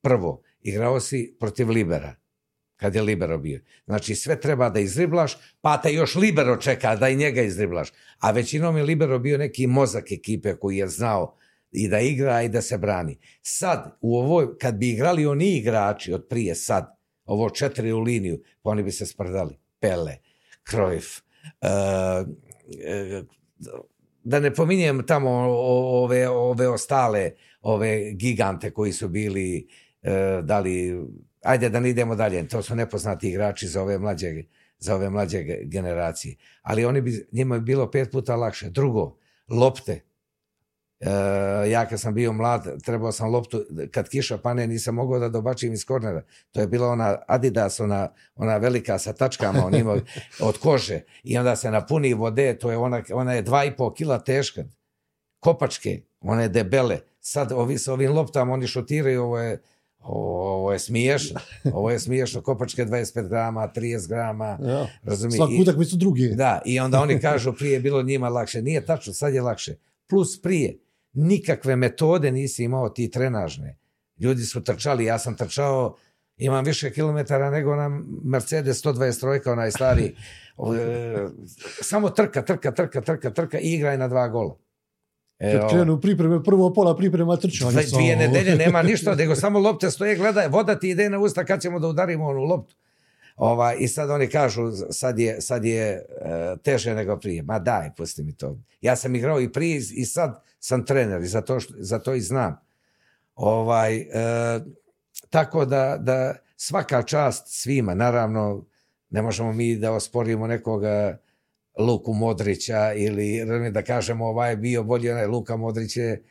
B: Prvo, igrao si protiv Libera, kad je Libero bio. Znači, sve treba da izriblaš, pa te još Libero čeka da i njega izriblaš. A većinom je Libero bio neki mozak ekipe koji je znao i da igra i da se brani. Sad, u ovoj, kad bi igrali oni igrači od prije sad, ovo četiri u liniju, pa oni bi se sprdali. Pele, uh, da ne pominjem tamo ove, ove ostale ove gigante koji su bili e, da li, ajde da ne idemo dalje, to su nepoznati igrači za ove mlađe, za ove mlađe ge- generacije. Ali oni bi, njima bi bilo pet puta lakše. Drugo, lopte. E, ja kad sam bio mlad, trebao sam loptu, kad kiša pane, nisam mogao da dobačim iz kornera. To je bila ona Adidas, ona, ona velika sa tačkama, on ima *laughs* od kože. I onda se napuni vode, to je ona, ona je dva i pol kila teška. Kopačke, one debele. Sad ovi sa ovim loptama, oni šutiraju, ovo je, ovo je smiješno. Ovo je smiješno. Kopačke 25 grama, 30 grama.
A: Ja.
B: Razumije?
A: Svaku utakmicu drugi.
B: Da, i onda oni kažu prije je bilo njima lakše. Nije tačno, sad je lakše. Plus prije, nikakve metode nisi imao ti trenažne. Ljudi su trčali, ja sam trčao, imam više kilometara nego na Mercedes 123, onaj stari. *laughs* O, e, samo trka, trka, trka, trka, trka i igraj na dva gola. E,
A: Kad krenu pripreme, prvo pola priprema trčanje.
B: Dvije nedelje *laughs* nema ništa, nego samo lopte stoje, gledaj, voda ti ide na usta kad ćemo da udarimo onu loptu. Ova, I sad oni kažu, sad je, sad je e, teže nego prije. Ma daj, pusti mi to. Ja sam igrao i prije i sad sam trener i zato, što, zato i znam. Ovaj, e, tako da, da svaka čast svima, naravno, ne možemo mi da osporimo nekoga Luku Modrića ili da kažemo ovaj je bio bolji, onaj Luka Modrić je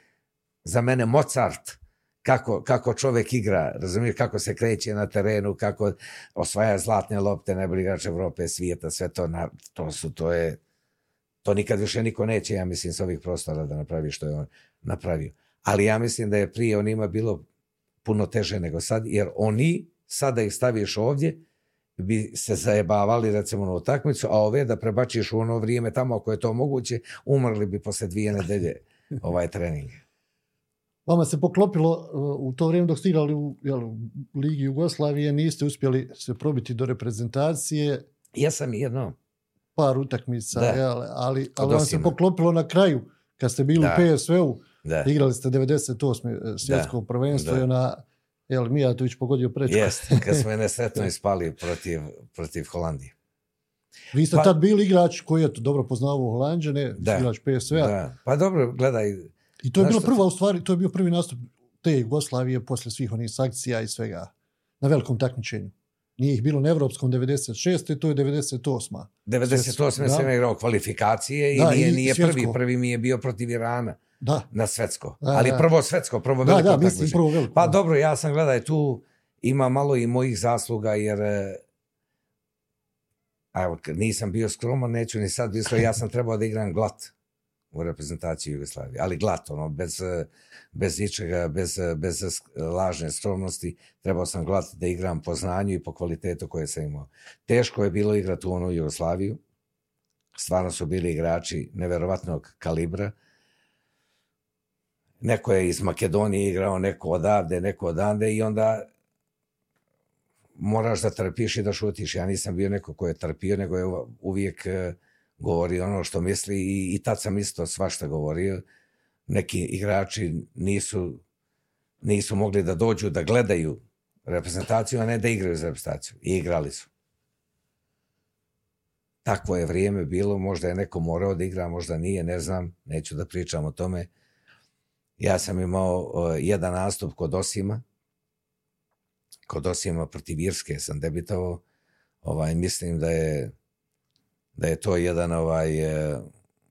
B: za mene Mozart kako, kako čovek igra, razumiješ, kako se kreće na terenu, kako osvaja zlatne lopte, najbolji igrač Evrope, svijeta, sve to, na, to su, to je, to nikad više niko neće, ja mislim, s ovih prostora da napravi što je on napravio. Ali ja mislim da je prije onima bilo puno teže nego sad, jer oni, sada ih staviš ovdje, bi se zajebavali recimo na utakmicu, a ove da prebačiš u ono vrijeme tamo ako je to moguće, umrli bi posle dvije nedelje *laughs* ovaj trening.
A: Vama se poklopilo uh, u to vrijeme dok ste igrali u, jel, u Ligi Jugoslavije, niste uspjeli se probiti do reprezentacije,
B: Ja sam jedno,
A: par utakmica,
B: Da.
A: jel, ali, ali vam se poklopilo na kraju, kad ste bili
B: Da.
A: u PSV-u,
B: da,
A: igrali ste 98. svjetsko prvenstvo
B: Da.
A: i ona, jel, Mijatović pogodio prečku.
B: jest, kad smo je *laughs* nesretno ispali protiv, protiv Holandije.
A: Vi ste
B: Pa-
A: tad bili igrač koji je to dobro poznavao Holandžane,
B: Da.
A: igrač PSV-a.
B: Da. Pa dobro, gledaj,
A: I to je bilo prva, u stvari, to je bio prvi nastup te Jugoslavije posle svih onih sankcija i svega na velikom takmičenju. Nije ih bilo na evropskom 96. to je 98.
B: 98.
A: Da.
B: sam igrao kvalifikacije i
A: Da,
B: nije,
A: i
B: nije
A: svjetsko.
B: prvi, prvi mi je bio protiv Irana
A: Da,
B: na svetsko.
A: Da,
B: Ali
A: da.
B: prvo svetsko, prvo
A: da,
B: veliko
A: da, mislim prvo veliko.
B: Pa dobro, ja sam, gledaj, tu ima malo i mojih zasluga, jer e, a evo, nisam bio skroman, neću ni sad skroman, ja sam trebao da igram glat u reprezentaciji Jugoslavije, ali glat, ono, bez, bez ičega, bez, bez lažne skromnosti, trebao sam glat da igram po znanju i po kvalitetu koje sam imao. Teško je bilo igrati u onu Jugoslaviju, stvarno su bili igrači neverovatnog kalibra, neko je iz Makedonije igrao, neko odavde, neko odande i onda moraš da trpiš i da šutiš. Ja nisam bio neko ko je trpio, nego je uvijek e, govorio ono što misli i, i tad sam isto svašta govorio. Neki igrači nisu, nisu mogli da dođu da gledaju reprezentaciju, a ne da igraju za reprezentaciju. I igrali su. Takvo je vrijeme bilo, možda je neko morao da igra, možda nije, ne znam, neću da pričam o tome. Ja sam imao uh, jedan nastup kod Osima, kod Osima protiv Irske sam debitovao. Ovaj, mislim da je, da je to jedan ovaj, uh,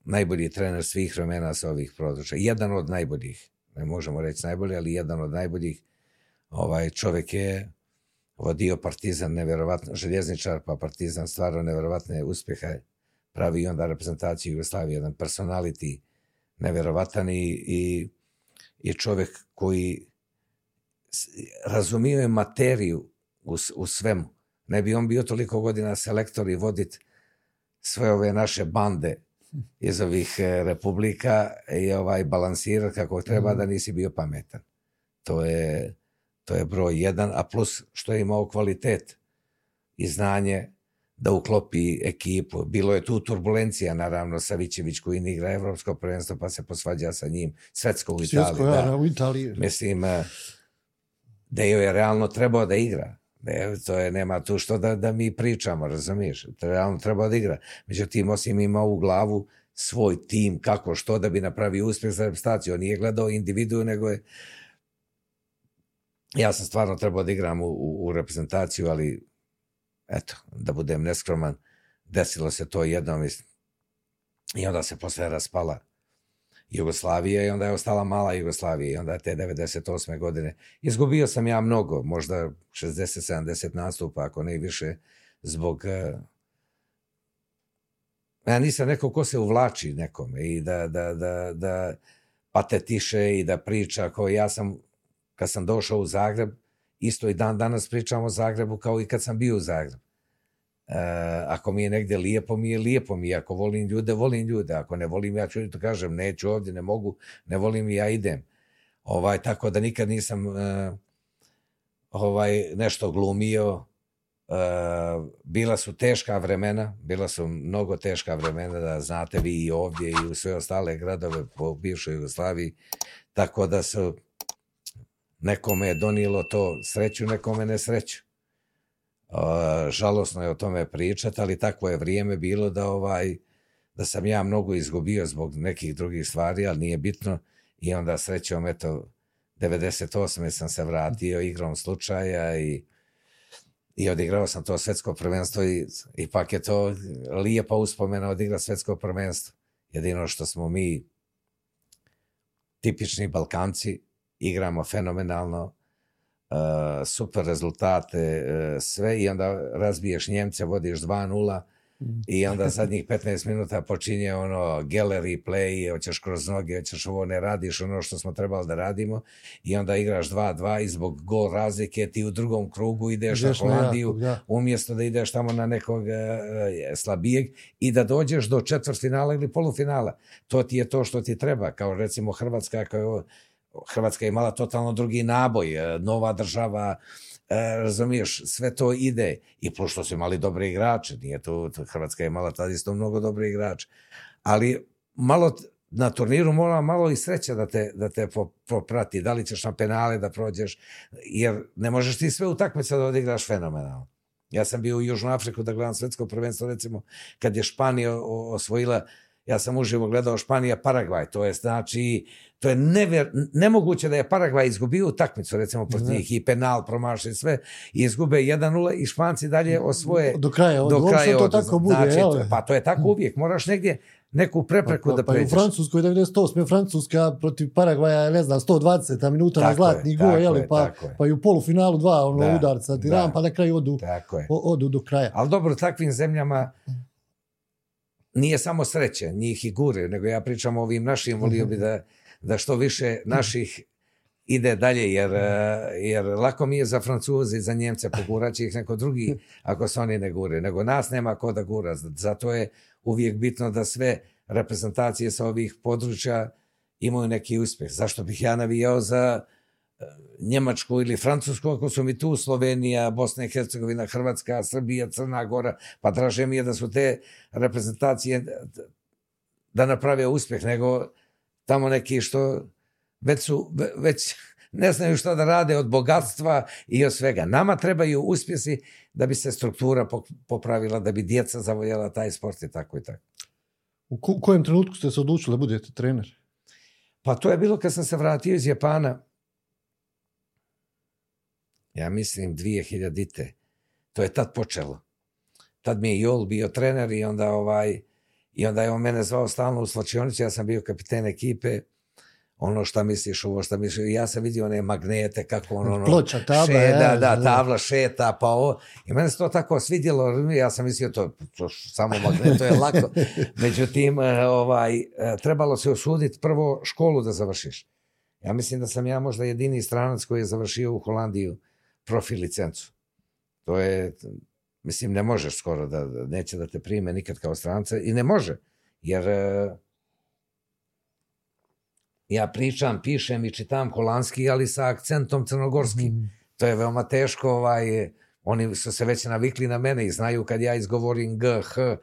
B: najbolji trener svih vremena sa ovih područja. Jedan od najboljih, ne možemo reći najbolji, ali jedan od najboljih. Ovaj čovjek je vodio Partizan nevjerovatno, željezničar pa Partizan stvarno nevjerovatne uspjehe pravi i onda reprezentaciju Jugoslavije, jedan personality nevjerovatan i, i, i čovjek koji razumio je materiju u, u svemu. Ne bi on bio toliko godina selektor i vodit sve ove naše bande iz ovih e, republika i ovaj balansirat kako treba mm. da nisi bio pametan. To je, to je broj jedan, a plus što je imao kvalitet i znanje da uklopi ekipu. Bilo je tu turbulencija, naravno, Savićević koji ne igra evropsko prvenstvo, pa se posvađa sa njim. Svetsko u Italiji. Svjetsko,
A: ja, da. u Italiji.
B: Mislim, e, da je realno trebao da igra. Ne, to je, nema tu što da, da mi pričamo, razumiješ? To realno trebao da igra. Međutim, osim ima u glavu svoj tim, kako, što, da bi napravio uspjeh za reprezentaciju. On nije gledao individu, nego je... Ja sam stvarno trebao da igram u, u, u reprezentaciju, ali eto, da budem neskroman, desilo se to jednom i onda se posle raspala Jugoslavije i onda je ostala mala Jugoslavija i onda te 98. godine. Izgubio sam ja mnogo, možda 60-70 nastupa, ako ne više, zbog... Eh, ja nisam neko ko se uvlači nekome i da, da, da, da patetiše i da priča ko ja sam, kad sam došao u Zagreb, isto i dan danas pričam o Zagrebu kao i kad sam bio u Zagrebu. E, ako mi je negdje lijepo, mi je lijepo mi. Ako volim ljude, volim ljude. Ako ne volim, ja ću to kažem, neću ovdje, ne mogu, ne volim i ja idem. Ovaj, tako da nikad nisam e, ovaj, nešto glumio. E, bila su teška vremena, bila su mnogo teška vremena, da znate vi i ovdje i u sve ostale gradove po bivšoj Jugoslaviji. Tako da su nekome je donijelo to sreću, nekome ne sreću žalosno je o tome pričati, ali takvo je vrijeme bilo da ovaj da sam ja mnogo izgubio zbog nekih drugih stvari, ali nije bitno i onda srećom eto 98. sam se vratio igrom slučaja i i odigrao sam to svetsko prvenstvo i ipak je to lijepa uspomena odigra svetsko prvenstvo. Jedino što smo mi tipični Balkanci, igramo fenomenalno, super rezultate, uh, sve i onda razbiješ Njemce, vodiš 2-0 i onda zadnjih 15 minuta počinje ono gallery play, hoćeš kroz noge, hoćeš ovo, ne radiš ono što smo trebali da radimo i onda igraš 2-2 i zbog gol razlike ti u drugom krugu ideš, ideš na Holandiju na ja. umjesto da ideš tamo na nekog uh, slabijeg i da dođeš do četvrtfinala ili polufinala. To ti je to što ti treba, kao recimo Hrvatska kao Hrvatska je imala totalno drugi naboj, e, nova država, e, razumiješ, sve to ide. I pošto su imali dobre igrače, nije to, Hrvatska je imala tada isto mnogo dobre igrače, ali malo na turniru mora malo i sreća da te, da te poprati, da li ćeš na penale da prođeš, jer ne možeš ti sve utakmice da odigraš fenomenalno. Ja sam bio u Južnu Afriku da gledam svetsko prvenstvo, recimo, kad je Španija osvojila ja sam uživo gledao Španija Paragvaj, to je znači to je never, nemoguće da je Paragvaj izgubio utakmicu recimo protiv njih i penal promaši sve i izgube 1:0 i Španci dalje osvoje
A: do kraja do kraja to tako bude znači,
B: to, pa to je tako uvijek moraš negdje neku prepreku
A: pa,
B: da
A: pređeš. Pa u Francuskoj 98. Francuska protiv Paragvaja, ne znam, 120 minuta tako na zlatni gol, jeli, pa, pa i u polufinalu dva ono da, udarca, tiran, da, pa na kraju odu, odu do kraja.
B: Ali dobro, takvim zemljama nije samo sreća, njih i gure, nego ja pričam o ovim našim, volio bi da, da što više naših ide dalje, jer, jer lako mi je za Francuze i za Njemce poguraći ih neko drugi *laughs* ako se oni ne gure, nego nas nema ko da gura. Zato je uvijek bitno da sve reprezentacije sa ovih područja imaju neki uspjeh. Zašto bih ja navijao za Njemačku ili Francusku, ako su mi tu Slovenija, Bosna i Hercegovina, Hrvatska, Srbija, Crna Gora, pa draže mi je da su te reprezentacije da naprave uspjeh, nego tamo neki što već su, već ne znaju što da rade od bogatstva i od svega. Nama trebaju uspjesi da bi se struktura popravila, da bi djeca zavoljela taj sport i tako i tako.
A: U kojem trenutku ste se odlučili da budete trener?
B: Pa to je bilo kad sam se vratio iz Japana ja mislim 2000-te. To je tad počelo. Tad mi je Jol bio trener i onda ovaj i onda je on mene zvao stalno u slačionicu, ja sam bio kapiten ekipe. ono šta misliš, ovo šta misliš. Ja sam vidio one magnete, kako on ono...
A: Ploča, tabla,
B: šeta,
A: ja,
B: da,
A: da.
B: tabla šeta, pa ovo. I mene se to tako svidjelo, ja sam mislio to, to samo magnet, to je lako. *laughs* Međutim, e, ovaj, e, trebalo se osuditi prvo školu da završiš. Ja mislim da sam ja možda jedini stranac koji je završio u Holandiju profil licencu. To je, mislim, ne možeš skoro da, da neće da te prime nikad kao stranca i ne može, jer e, ja pričam, pišem i čitam holandski, ali sa akcentom crnogorskim.
A: Mhm.
B: To je veoma teško, ovaj, oni su se već navikli na mene i znaju kad ja izgovorim G, H,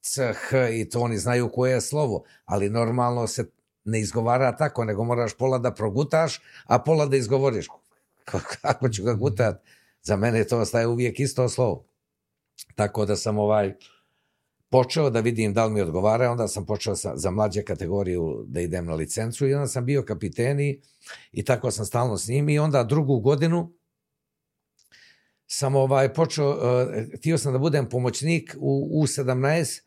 B: C, H i to oni znaju koje je slovo, ali normalno se ne izgovara tako, nego moraš pola da progutaš, a pola da izgovoriš. *laughs* Kako ću ga gutat? Za mene to ostaje uvijek isto slovo. Tako da sam ovaj počeo da vidim da li mi odgovara, onda sam počeo sa, za mlađe kategoriju da idem na licencu i onda sam bio kapiteni i tako sam stalno s njim i onda drugu godinu sam ovaj počeo, uh, htio sam da budem pomoćnik u U17,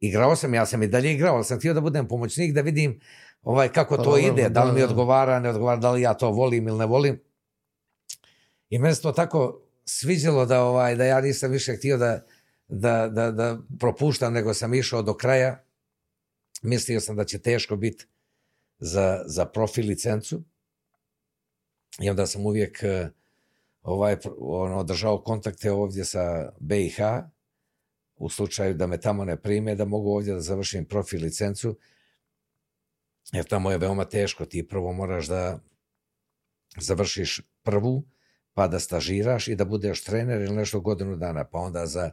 B: igrao sam, ja sam i dalje igrao, ali sam htio da budem pomoćnik da vidim ovaj kako to
A: Pa,
B: ide, da li
A: da,
B: mi
A: da.
B: odgovara, ne odgovara, da li ja to volim ili ne volim. I meni se to tako sviđalo da ovaj da ja nisam više htio da da, da, da propuštam, nego sam išao do kraja. Mislio sam da će teško biti za, za profil licencu. I onda sam uvijek eh, ovaj, ono, držao kontakte ovdje sa BiH u slučaju da me tamo ne prime, da mogu ovdje da završim profil licencu, jer tamo je veoma teško. Ti prvo moraš da završiš prvu, pa da stažiraš i da budeš trener ili nešto godinu dana, pa onda za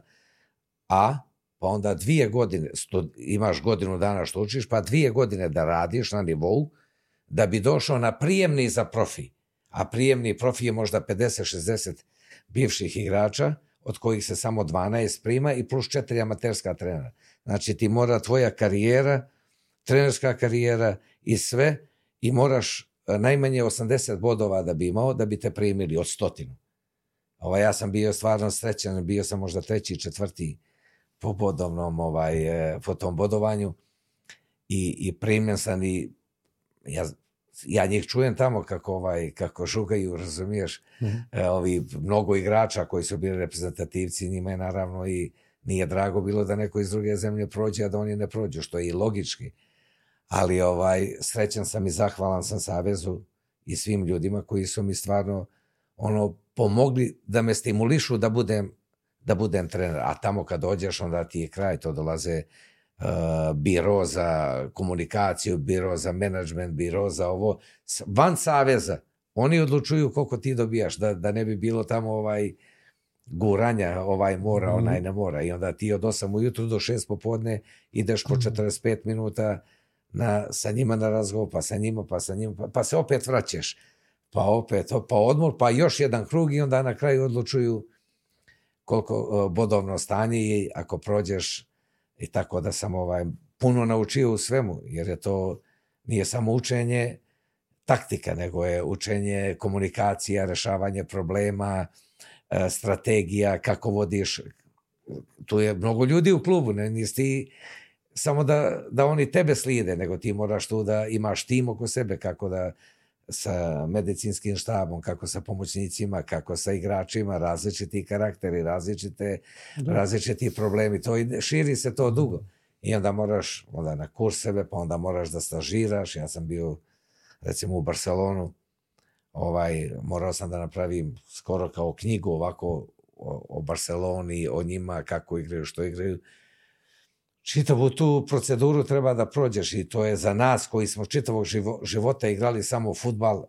B: A, pa onda dvije godine, sto, imaš godinu dana što učiš, pa dvije godine da radiš na nivou, da bi došao na prijemni za profi. A prijemni profi je možda 50-60 bivših igrača, od kojih se samo 12 prima i plus četiri amaterska trenera. Znači ti mora tvoja karijera, trenerska karijera i sve i moraš najmanje 80 bodova da bi imao da bi te primili od stotinu. Ovaj, ja sam bio stvarno srećan, bio sam možda treći, četvrti po bodovnom ovaj, e, po tom bodovanju i, i primljen sam i ja, ja njih čujem tamo kako ovaj kako žugaju, razumiješ,
A: Mhm.
B: e, ovi mnogo igrača koji su bili reprezentativci, njima je naravno i nije drago bilo da neko iz druge zemlje prođe, a da oni ne prođu, što je i logički. Ali ovaj srećan sam i zahvalan sam Savezu i svim ljudima koji su mi stvarno ono pomogli da me stimulišu da budem da budem trener. A tamo kad dođeš, onda ti je kraj, to dolaze uh, biro za komunikaciju, biro za menadžment, biro za ovo, van saveza. Oni odlučuju koliko ti dobijaš, da, da ne bi bilo tamo ovaj guranja, ovaj mora,
A: Mhm.
B: onaj ne mora. I onda ti od 8 ujutru do 6 popodne ideš po 45 minuta na, sa njima na razgovor, pa sa njima, pa sa njima, pa, pa se opet vraćaš. Pa opet, pa odmor, pa još jedan krug i onda na kraju odlučuju koliko uh, bodovno stanje i ako prođeš i tako da sam ovaj puno naučio u svemu, jer je to nije samo učenje taktika, nego je učenje komunikacija, rešavanje problema, e, strategija, kako vodiš. Tu je mnogo ljudi u klubu, ne nisi ti samo da, da oni tebe slijede, nego ti moraš tu da imaš tim oko sebe, kako da sa medicinskim štabom, kako sa pomoćnicima, kako sa igračima, različiti karakteri, različite,
A: Da.
B: različiti problemi. To ide, širi se to dugo. I onda moraš onda na kurseve, pa onda moraš da stažiraš. Ja sam bio recimo u Barcelonu, ovaj, morao sam da napravim skoro kao knjigu ovako o, o Barceloni, o njima, kako igraju, što igraju. Čitavu tu proceduru treba da prođeš i to je za nas koji smo čitavog živo, života igrali samo futbal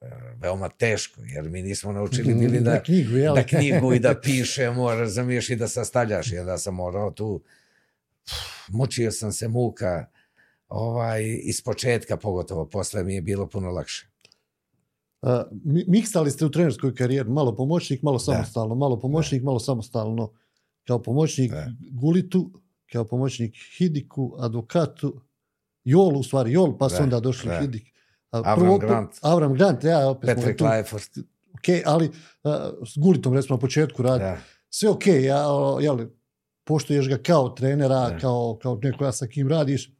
B: e, veoma teško, jer mi nismo naučili *laughs* bili da,
A: Na knjigu, jel?
B: da knjigu i da pišemo, razumiješ, i da sastavljaš. I onda sam morao tu, mučio sam se muka, ovaj, iz početka pogotovo, posle mi je bilo puno lakše.
A: A, mi- miksali ste u trenerskoj karijeri, malo pomoćnik, malo samostalno, malo pomoćnik, malo samostalno. Kao pomoćnik
B: Da.
A: Gulitu, kao pomoćnik Hidiku, advokatu, Jolu, u stvari Jol, pa su
B: Da,
A: onda došli
B: da.
A: Hidik. A,
B: Avram
A: prvo-
B: Grant.
A: Avram Grant, ja opet tu.
B: Leifert,
A: Ok, ali s Gulitom recimo na početku radi.
B: da,
A: Sve ok, ja, jel, poštuješ ga kao trenera,
B: Da.
A: kao, kao neko ja sa kim radiš,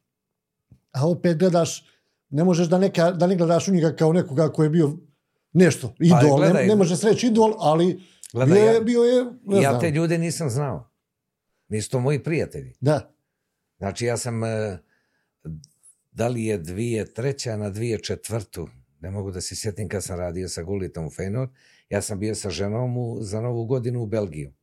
A: a opet gledaš ne možeš da, neka, da ne gledaš u njega kao nekoga ko je bio nešto, idol,
B: gledaj,
A: ne, ne može se reći idol, ali
B: Gledaj,
A: bio, je,
B: ja-
A: bio je, ne
B: ja
A: znam.
B: te ljude nisam znao. Nisu to moji prijatelji.
A: Da,
B: Znači ja sam, e, da li je dvije treća na dvije četvrtu, ne mogu da se sjetim kad sam radio sa Gulitom u Feynord, ja sam bio sa ženom u, za novu godinu u Belgiju.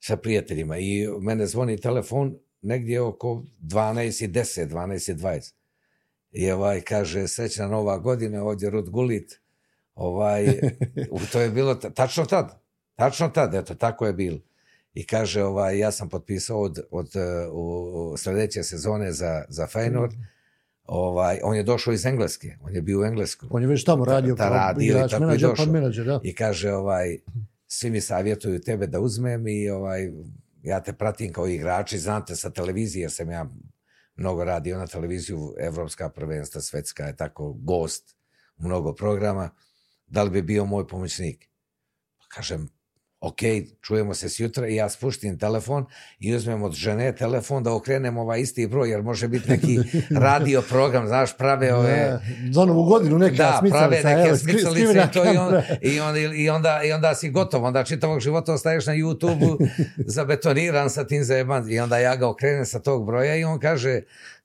B: Sa prijateljima i mene zvoni telefon negdje oko 12 i 10, 12 i 20. I ovaj kaže, srećna nova godina, ovdje Rud Gulit. Ovaj, *laughs* to je bilo ta- tačno tad. Tačno tad, eto, tako je bilo. I kaže, ovaj, ja sam potpisao od, od eh, u, sljedeće sezone za, za Feyenoord. Ovaj, on je došao iz Engleske, on je bio u Englesku.
A: on je već tamo radio
B: da
A: kao
B: radio i
A: igrač,
B: tako i
A: menadžer, pa
B: došao.
A: menadžer, da.
B: I kaže, ovaj, svi mi savjetuju tebe da uzmem i ovaj, ja te pratim kao igrači, znam te sa televizije, jer sam ja mnogo radio na televiziju, evropska prvenstva, svetska je tako, gost u mnogo programa, da li bi bio moj pomoćnik? Pa kažem, ok, čujemo se sjutra i ja spuštim telefon i uzmem od žene telefon da okrenem ovaj isti broj, jer može biti neki *laughs* radio program, znaš, prave ove...
A: Da, za novu godinu neka
B: da, prave
A: smicalica,
B: neke
A: evo,
B: smicalice i, to i, on, i, on, i, onda, i onda si gotov, onda čitavog života ostaješ na YouTube-u *laughs* zabetoniran sa tim zajeban i onda ja ga okrenem sa tog broja i on kaže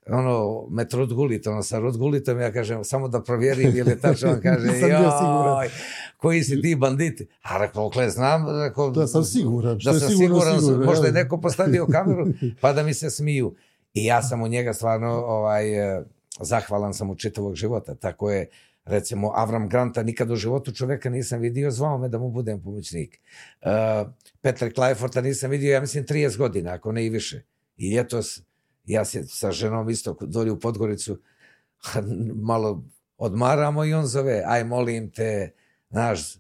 B: ono, me Rud Gulit, ono, sa Rud Gulitom, ja kažem, samo da provjerim ili je tačno, on kaže, *laughs*
A: siguran.
B: joj, koji si ti banditi? A rekao, okle, znam, rekao,
A: Da sam siguran, što
B: da sam
A: sigurno
B: siguran,
A: sigurno,
B: možda je neko postavio kameru, *laughs* pa da mi se smiju. I ja sam u njega stvarno ovaj, eh, zahvalan sam u čitavog života. Tako je, recimo, Avram Granta nikad u životu čoveka nisam vidio, zvao me da mu budem pomoćnik. Uh, Petra Klajforta nisam vidio, ja mislim, 30 godina, ako ne i više. I ljetos, ja se sa ženom isto dolje u Podgoricu malo odmaramo i on zove, aj molim te, znaš,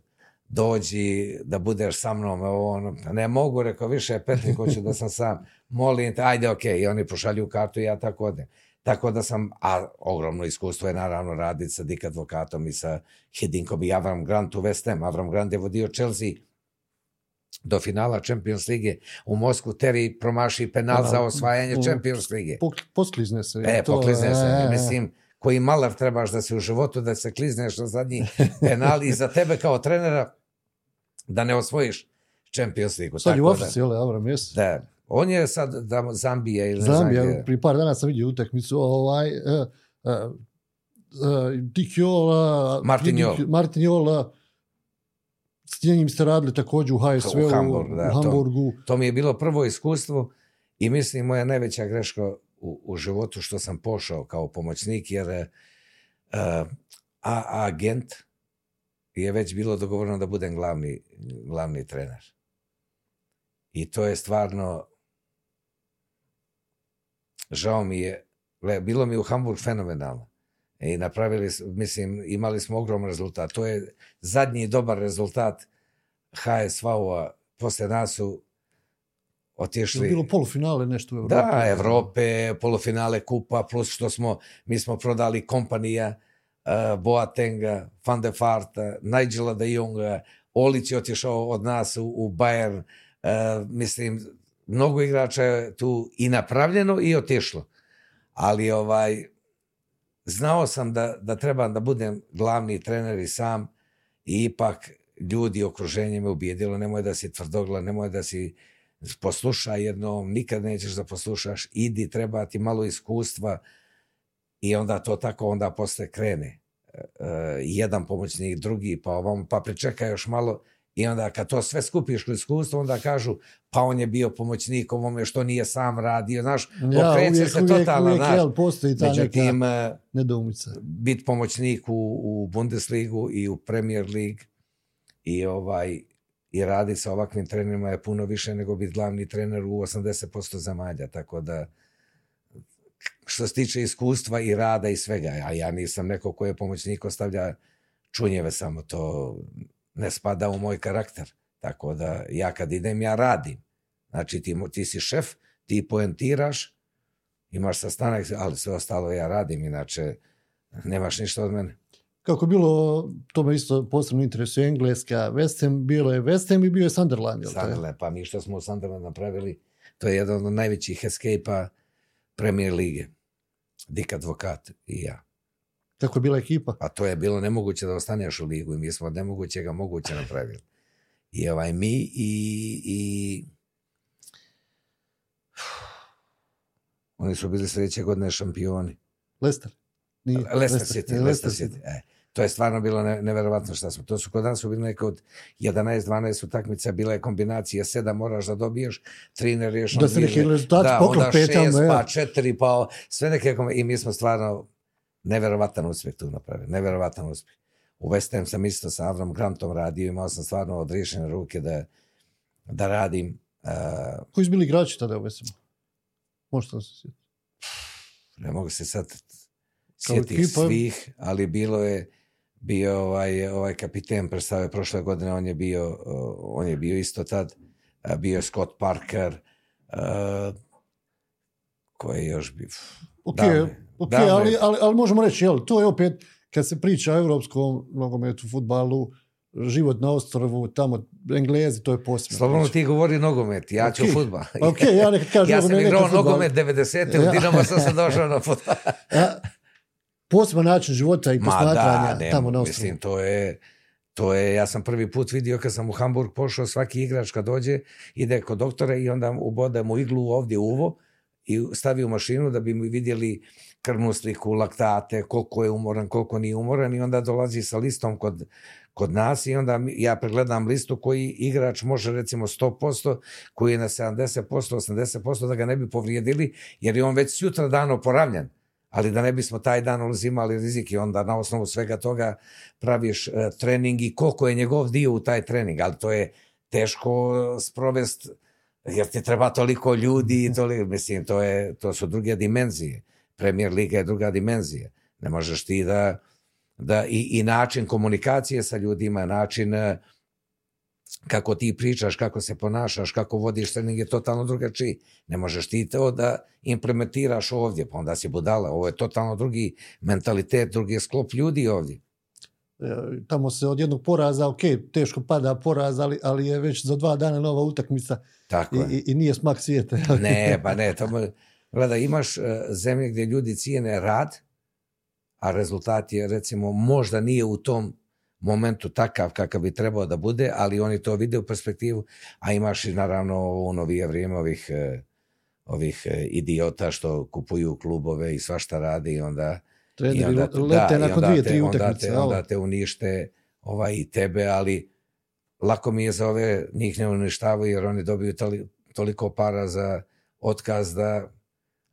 B: dođi da budeš sa mnom, ovo, ono, ne mogu, rekao, više Petri, hoću da sam sam, molim te, ajde, okej, i oni pošalju kartu i ja tako odem. Tako da sam, a ogromno iskustvo je naravno raditi sa Dick advokatom i sa Hidinkom i Avram Grant u West Ham. Avram Grant je vodio Chelsea do finala Champions lige u Moskvu, Terry promaši penal
A: Da,
B: za osvajanje
A: u-
B: Champions lige.
A: Pok- Posklizne se.
B: E,
A: to,
B: poklizne se.
A: e, e,
B: Mislim, koji malar trebaš da se u životu, da se klizneš na zadnji *laughs* penal i za tebe kao trenera da ne osvojiš Champions ligu.
A: Sad je u
B: Tako
A: Africi, jel, Avram, jesi?
B: Da. On je sad da, Zambija ili
A: Zambija,
B: znam gdje.
A: prije par dana sam vidio utakmicu, ovaj, uh, uh, uh, Dick Jola,
B: Martin Jol.
A: Martin Jola, s njim ste radili također u HSV-u,
B: U Hamburgu, da,
A: u
B: to-
A: Hamburgu.
B: To mi je bilo prvo iskustvo i mislim moja najveća greška u, u životu što sam pošao kao pomoćnik jer uh, a agent je već bilo dogovoreno da budem glavni, glavni trener. I to je stvarno žao mi je, bilo mi u Hamburg fenomenalno. I napravili, mislim, imali smo ogroman rezultat. To je zadnji dobar rezultat HSV-a. Posle nas su
A: Je
B: otišli...
A: bilo polufinale nešto u Evropi.
B: Da, Evrope, polufinale kupa, plus što smo, mi smo prodali kompanija uh, Boatenga, Van de Farta, Nigela de Jonga, Olić je otišao od nas u, u Bayern, uh, mislim, mnogo igrača je tu i napravljeno i otišlo. Ali ovaj, znao sam da, da trebam da budem glavni trener i sam i ipak ljudi, okruženje me ubijedilo, nemoj da si tvrdogla, nemoj da si poslušaj jednom, nikad nećeš da poslušaš, idi, treba ti malo iskustva. I onda to tako onda posle krene. E, e, jedan pomoćnik, drugi, pa ovom, pa pričekaj još malo i onda kad to sve skupiš u iskustvo, onda kažu pa on je bio pomoćnik ovome što nije sam radio, znaš,
A: Ja,
B: okreće
A: uvijek,
B: se totalno,
A: uvijek,
B: znaš.
A: jel, postoji ta
B: Međutim,
A: neka nedoumica.
B: biti pomoćnik u, u Bundesligu i u Premier League i ovaj i radi sa ovakvim trenerima je puno više nego biti glavni trener u 80% zemalja, tako da što se tiče iskustva i rada i svega, a ja nisam neko ko je pomoćnik ostavlja čunjeve samo, to ne spada u moj karakter, tako da ja kad idem ja radim, znači ti, ti si šef, ti poentiraš, imaš sastanak, ali sve ostalo ja radim, inače nemaš ništa od mene.
A: Kako bilo, to me isto posebno interesuje, Engleska, West Ham, bilo je West Ham i bio je Sunderland, jel?
B: Sunderland, pa mi što smo u Sunderland napravili, to je jedan od najvećih escape-a Premier lige. Dik Advokat i ja.
A: Kako je bila ekipa?
B: A to je bilo nemoguće da ostaneš u ligu i mi smo od nemogućega moguće napravili. I ovaj mi i, i oni su bili sljedeće godine šampioni.
A: Leicester?
B: Nije. Leicester City, Leicester City. E, to je stvarno bilo ne, neverovatno šta smo. To su kod nas su bili neke od 11-12 utakmica, bila je kombinacija, sedam moraš da dobiješ, tri ne riješeno.
A: Da se neki rezultat
B: da,
A: poklop
B: onda
A: petom,
B: šest,
A: ja.
B: pa četiri, pa sve neke i mi smo stvarno neverovatan uspjeh tu napravili, neverovatan uspjeh. U West Ham sam isto sa Avram Grantom radio, imao sam stvarno odriješene ruke da, da radim. Uh,
A: Koji su bili igrači tada u Vesemu? Možete li se sjetiti?
B: ne mogu se sad sjetiti
A: ekipa?
B: svih, ali bilo je bio ovaj, ovaj kapiten predstave prošle godine, on je bio, on je bio isto tad, bio je Scott Parker, uh, koji je još bio...
A: Ok,
B: Davno-
A: ok,
B: davno je-
A: ali, ali, ali možemo reći, jel, to je opet, kad se priča o evropskom nogometu, futbalu, život na ostrovu, tamo Englezi, to je posebno.
B: Slobodno ti govori nogomet, ja ću
A: Ok.
B: futbal.
A: Ok, ja nekad *laughs* kažem
B: ja sam igrao nogomet 90.
A: Ja.
B: u Dinamo sam se došao na futbal. *laughs*
A: A, poseban način života i
B: Ma
A: posmatranja
B: da, ne,
A: tamo na ostrovu.
B: mislim, to je, to je, ja sam prvi put vidio kad sam u Hamburg pošao, svaki igrač kad dođe, ide kod doktora i onda ubode mu iglu ovdje u uvo i stavi u mašinu da bi mu vidjeli krvnu sliku, laktate, koliko je umoran, koliko nije umoran i onda dolazi sa listom kod, kod nas i onda ja pregledam listu koji igrač može recimo 100%, koji je na 70%, 80% da ga ne bi povrijedili jer je on već sutra dan oporavljen. Ali da ne bismo taj dan uzimali rizik i onda na osnovu svega toga praviš e, trening i koliko je njegov dio u taj trening, ali to je teško sprovest jer ti treba toliko ljudi i toliko, mislim, to, je, to su druge dimenzije. Premier Liga je druga dimenzija. Ne možeš ti da, da i, i način komunikacije sa ljudima, način e, kako ti pričaš, kako se ponašaš, kako vodiš trening je totalno drugačiji. Ne možeš ti to da implementiraš ovdje, pa onda si budala. Ovo je totalno drugi mentalitet, drugi sklop ljudi ovdje.
A: E, Tamo se od jednog poraza, ok, teško pada poraz, ali, ali je već za dva dana nova utakmica
B: Tako
A: i, i, i nije smak svijeta.
B: Ne, pa ne, tamo, gleda, imaš uh, zemlje gdje ljudi cijene rad, a rezultat je, recimo, možda nije u tom momentu takav kakav bi trebao da bude, ali oni to vide u perspektivu, a imaš i naravno u novije vrijeme ovih, eh, ovih idiota što kupuju klubove i svašta rade i onda
A: Treneri
B: onda,
A: lete
B: da,
A: nakon
B: onda
A: dvije,
B: te-
A: tri
B: onda
A: utakmice.
B: te,
A: jel?
B: onda te unište ovaj, i tebe, ali lako mi je za ove, njih ne uništavaju jer oni dobiju toli, toliko para za otkaz da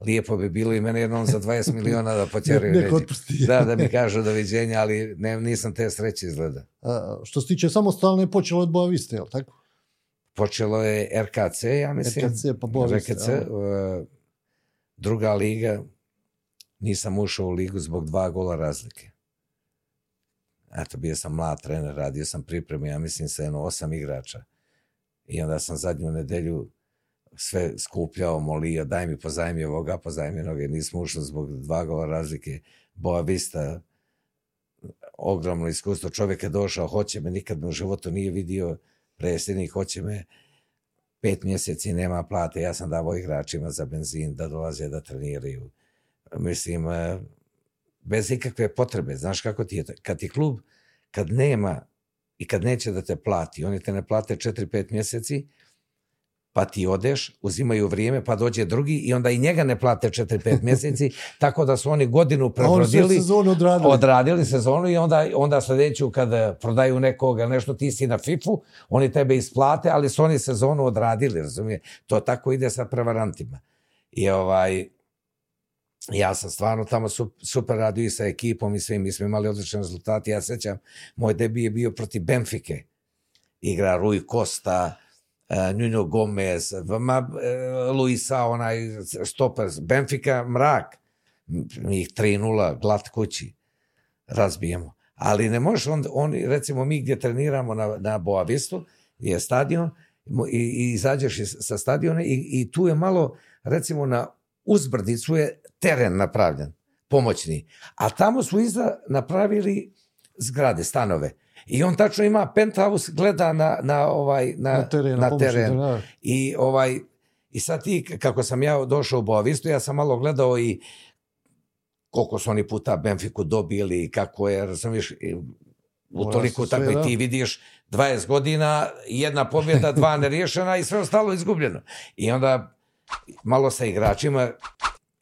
B: lijepo bi bilo i mene jednom za 20 *laughs* miliona da potjeraju
A: otpusti. *laughs*
B: Da, da mi kažu doviđenja, ali ne, nisam te sreće izgleda.
A: A, što se tiče samostalne je počelo od Boa Viste, jel tako?
B: Počelo je RKC, ja mislim.
A: RKC, pa Boa Vista,
B: RKC, uh, druga liga, nisam ušao u ligu zbog dva gola razlike. Eto, bio sam mlad trener, radio sam pripreme, ja mislim sa jedno osam igrača. I onda sam zadnju nedelju sve skupljao, molio, daj mi pozajmi ovoga, pozajmi noge, nismo ušli zbog dva gola razlike. Boa Vista, ogromno iskustvo, čovjek je došao, hoće me, nikad me u životu nije vidio, predsjednik, hoće me, pet mjeseci nema plate, ja sam davao igračima za benzin da dolaze da treniraju. Mislim, eh, bez ikakve potrebe, znaš kako ti je, kad ti klub, kad nema i kad neće da te plati, oni te ne plate 4-5 mjeseci, pa ti odeš, uzimaju vrijeme, pa dođe drugi i onda i njega ne plate 4-5 mjeseci, *laughs* tako da su oni godinu prebrodili,
A: sezonu odradili.
B: odradili sezonu i onda, onda sljedeću kada prodaju nekoga nešto ti si na FIFU, oni tebe isplate, ali su oni sezonu odradili, razumije? To tako ide sa prevarantima. I ovaj, ja sam stvarno tamo su- super radio i sa ekipom i svim, mi smo imali odlične rezultate. Ja sećam, moj debi je bio protiv Benfike. Igra Rui Costa, uh, Nuno Gomez, ma, uh, Luisa, onaj stoper, Benfica, mrak. Mi ih 3-0, glat kući, razbijemo. Ali ne možeš, on, oni, recimo mi gdje treniramo na, na Boavistu, gdje je stadion, i, i izađeš iz, sa stadiona i, i tu je malo, recimo na uzbrdicu je teren napravljen, pomoćni. A tamo su iza napravili zgrade, stanove. I on tačno ima penthouse, gleda na, na, ovaj, na,
A: na teren.
B: na teren.
A: trener.
B: I ovaj i sad ti, kako sam ja došao u Boavistu, ja sam malo gledao i koliko su oni puta Benfiku dobili, kako je, razumiješ, u toliko tako i
A: da.
B: ti vidiš 20 godina, jedna pobjeda, dva *laughs* neriješena i sve ostalo izgubljeno. I onda malo sa igračima,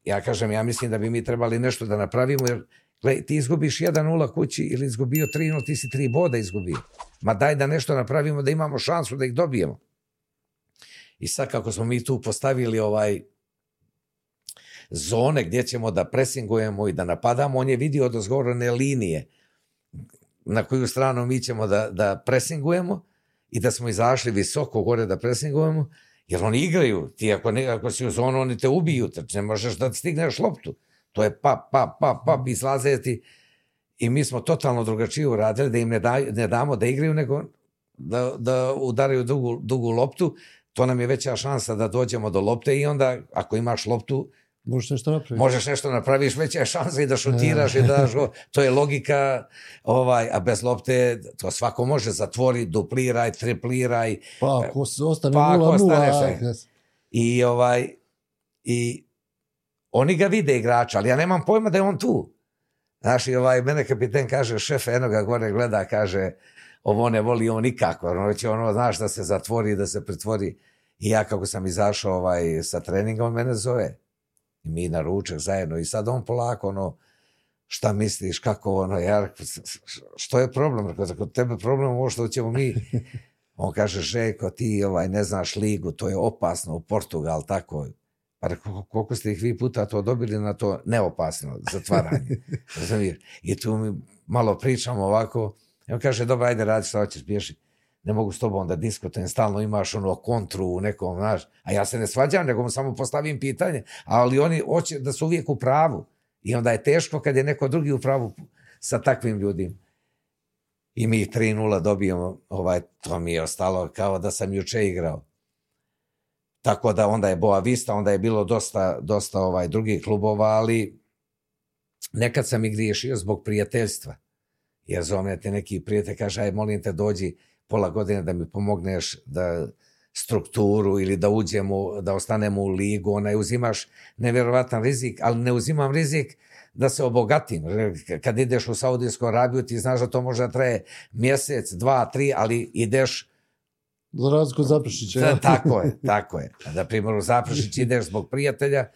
B: ja kažem, ja mislim da bi mi trebali nešto da napravimo, jer gledaj, ti izgubiš 1-0 kući ili izgubio 3-0, ti si tri boda izgubio. Ma daj da nešto napravimo, da imamo šansu da ih dobijemo. I sad kako smo mi tu postavili ovaj zone gdje ćemo da presingujemo i da napadamo, on je vidio od ozgorene linije na koju stranu mi ćemo da, da presingujemo i da smo izašli visoko gore da presingujemo, jer oni igraju. Ti ako, ne, ako si u zonu, oni te ubiju, znači ne možeš da stigneš loptu. To je pap, pap, pap, pap, izlaze ti. I mi smo totalno drugačije uradili, da im ne, daj, ne damo da igraju, nego da, da udaraju dugu, dugu loptu. To nam je veća šansa da dođemo do lopte i onda ako imaš loptu,
A: Možeš nešto napraviti.
B: možeš nešto napraviš, veća je šansa i da šutiraš i da daš go- To je logika, ovaj, a bez lopte to svako može zatvori, dupliraj, tripliraj
A: Pa ako ostane
B: Pa ako
A: 0-0,
B: ostane
A: aj,
B: sve.
A: jes.
B: i ovaj i oni ga vide igrača, ali ja nemam pojma da je on tu. Znaš, i ovaj, mene kapiten kaže, šef, eno ga gore gleda, kaže, ovo ne voli on nikako, ono će ono, znaš, da se zatvori, da se pretvori. I ja kako sam izašao ovaj, sa treninga, on mene zove. I mi na ručak zajedno. I sad on polako, ono, šta misliš, kako ono, ja, rekao, "S- s- što je problem? Rekao, kod tebe problem ovo što ćemo mi. *laughs* On kaže, Željko, ti ovaj, ne znaš ligu, to je opasno u Portugal, tako. Pa rekao, koliko ste ih vi puta to dobili na to neopasno zatvaranje. *laughs* Razumiješ? I tu mi malo pričamo ovako. I on kaže, dobro, ajde radi šta hoćeš, bježi. Ne mogu s tobom da diskutujem, stalno imaš ono kontru u nekom, znaš. A ja se ne svađam, nego mu samo postavim pitanje. Ali oni hoće da su uvijek u pravu. I onda je teško kad je neko drugi u pravu sa takvim ljudima. I mi 3-0 dobijemo, ovaj, to mi je ostalo kao da sam juče igrao. Tako da onda je Boa Vista, onda je bilo dosta, dosta ovaj drugih klubova, ali nekad sam i griješio zbog prijateljstva. Jer zove te neki prijatelj, kaže, aj molim te dođi pola godine da mi pomogneš da strukturu ili da uđemo, da ostanemo u ligu, onaj uzimaš nevjerovatan rizik, ali ne uzimam rizik da se obogatim. Kad ideš u Saudijsku Arabiju, ti znaš da to može da traje mjesec, dva, tri, ali ideš
A: Za razliku od Zaprešića.
B: Da,
A: ja. *laughs*
B: tako je, tako je. Na primjer, u Zaprešić ideš zbog prijatelja,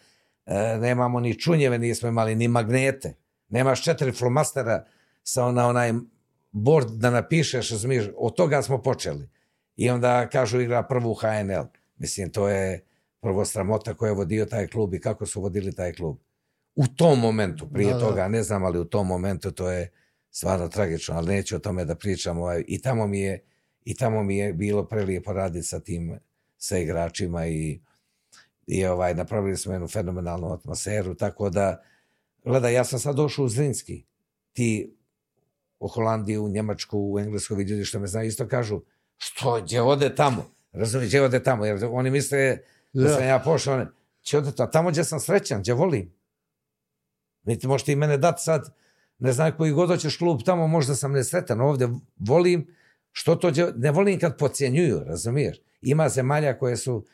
B: e, nemamo ni čunjeve, nismo imali ni magnete. Nemaš četiri flomastera sa ona, onaj bord da napišeš, razumiješ, od toga smo počeli. I onda kažu igra prvu HNL. Mislim, to je prvo sramota koja je vodio taj klub i kako su vodili taj klub. U tom momentu, prije
A: Da, da.
B: toga, ne znam, ali u tom momentu to je stvarno tragično, ali neću o tome da pričam. Ovaj, I tamo mi je i tamo mi je bilo prelijepo raditi sa tim sa igračima i, i ovaj, napravili smo jednu fenomenalnu atmosferu, tako da gledaj, ja sam sad došao u Zrinski ti u Holandiju, u Njemačku, u Englesku vidi ljudi što me znaju isto kažu što, gdje ode tamo razumiješ, gdje ode tamo jer oni misle da
A: Da.
B: sam ja pošao ne, gdje ode tamo, tamo gdje sam srećan, gdje volim Vidite, možete i mene dati sad ne znam koji god hoćeš klub tamo, možda sam nesretan ovdje volim što to, đe- ne volim kad podcjenjuju, razumiješ? Ima zemalja koje su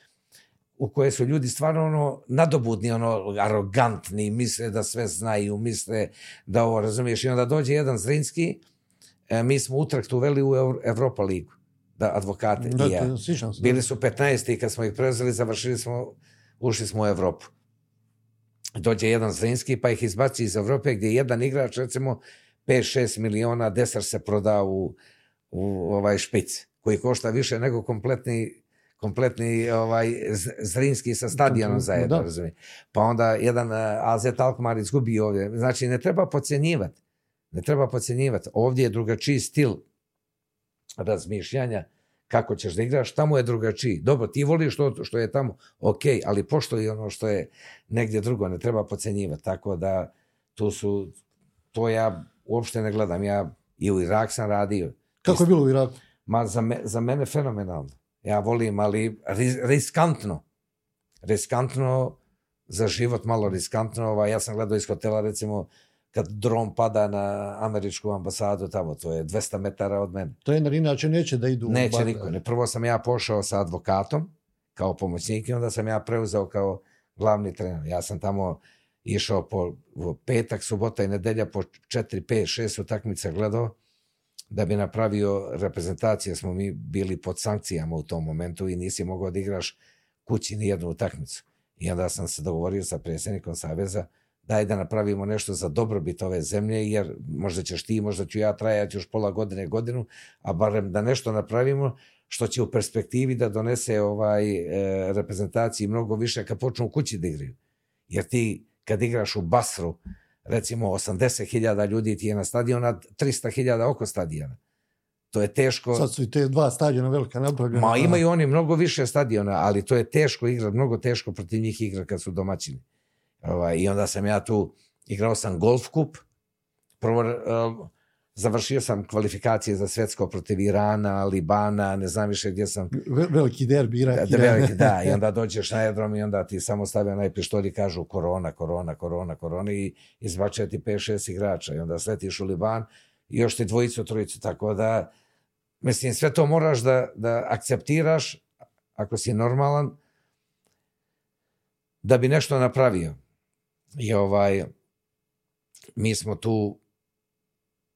B: u koje su ljudi stvarno ono nadobudni, ono arogantni, misle da sve znaju, misle da ovo, razumiješ? I onda dođe jedan Zrinski, e, mi smo utrakt uveli u Ev- Evropa ligu, da advokate
A: Da,
B: i ja.
A: to- sjećam se.
B: Bili su 15. i kad smo ih preuzeli, završili smo, ušli smo u Evropu. Dođe jedan Zrinski pa ih izbaci iz Evrope gdje jedan igrač, recimo 5-6 miliona, desar se proda u, u ovaj špic, koji košta više nego kompletni kompletni ovaj Zrinski sa stadionom
A: Da.
B: zajedno, razumije. Pa onda jedan uh, AZ Alkmaar izgubi ovdje. Znači, ne treba podcjenjivati. Ne treba podcjenjivati. Ovdje je drugačiji stil razmišljanja kako ćeš da igraš, tamo je drugačiji. Dobro, ti voliš što, što je tamo, ok, ali pošto i ono što je negdje drugo, ne treba podcjenjivati. Tako da tu su, to ja uopšte ne gledam. Ja i u Irak sam radio.
A: Kako je bilo u Iraku?
B: Ma za, me, za mene fenomenalno. Ja volim, ali ris- riskantno. Riskantno za život, malo riskantno. Ovaj, ja sam gledao iz hotela, recimo, kad dron pada na američku ambasadu tamo, to je 200 metara od mene.
A: Trener inače neće da idu u
B: Neće
A: bar-
B: niko. Ne. Prvo sam ja pošao sa advokatom kao pomoćnik i onda sam ja preuzeo kao glavni trener. Ja sam tamo išao po petak, subota i nedelja po 4, 5, 6 utakmica gledao da bi napravio reprezentacije, smo mi bili pod sankcijama u tom momentu i nisi mogao da igraš kući ni jednu utakmicu. I onda sam se dogovorio sa predsjednikom Saveza daj da napravimo nešto za dobrobit ove zemlje, jer možda ćeš ti, možda ću ja trajati još pola godine, godinu, a barem da nešto napravimo što će u perspektivi da donese ovaj e, reprezentaciji mnogo više kad počnu u kući da igraju. Jer ti kad igraš u Basru, recimo 80.000 ljudi ti je na stadionu, a 300.000 oko stadiona. To je teško.
A: Sad su i te dva stadiona velika napravljena.
B: Ma imaju oni mnogo više stadiona, ali to je teško igrati, mnogo teško protiv njih igra kad su domaćini. Ovaj, I onda sam ja tu, igrao sam golf kup, prvo uh, završio sam kvalifikacije za svetsko protiv Irana, Libana, ne znam više gdje sam.
A: Veliki derbi, Irak.
B: Da, veliki, da, i *laughs* onda dođeš na aerodrom i onda ti samo stavio onaj pištolj i kažu korona, korona, korona, korona i izbačaju ti 5-6 igrača i onda sletiš u Liban i još ti dvojicu, trojicu, tako da mislim sve to moraš da, da akceptiraš ako si normalan da bi nešto napravio. I ovaj, mi smo tu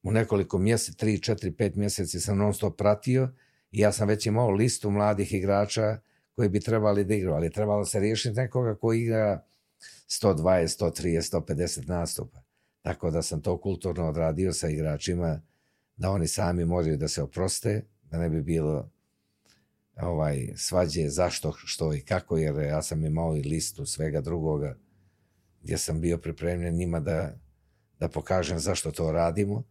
B: u nekoliko mjeseci, tri, četiri, pet mjeseci sam non stop pratio i ja sam već imao listu mladih igrača koji bi trebali da igraju, ali trebalo se riješiti nekoga koji igra 120, 130, 150 nastupa. Tako da sam to kulturno odradio sa igračima, da oni sami moraju da se oproste, da ne bi bilo ovaj svađe zašto, što i kako, jer ja sam imao i listu svega drugoga gdje sam bio pripremljen njima da, da pokažem zašto to radimo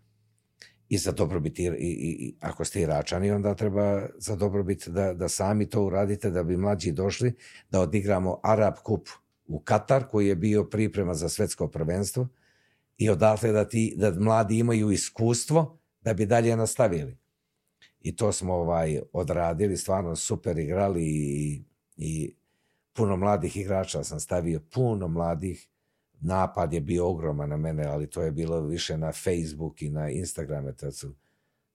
B: i za dobrobit i, i, i ako ste iračani onda treba za dobrobit da, da sami to uradite da bi mlađi došli da odigramo Arab kup u Katar koji je bio priprema za svetsko prvenstvo i odatle da, ti, da mladi imaju iskustvo da bi dalje nastavili. I to smo ovaj odradili, stvarno super igrali i, i puno mladih igrača sam stavio, puno mladih napad je bio ogroman na mene, ali to je bilo više na Facebook i na Instagrame, tad su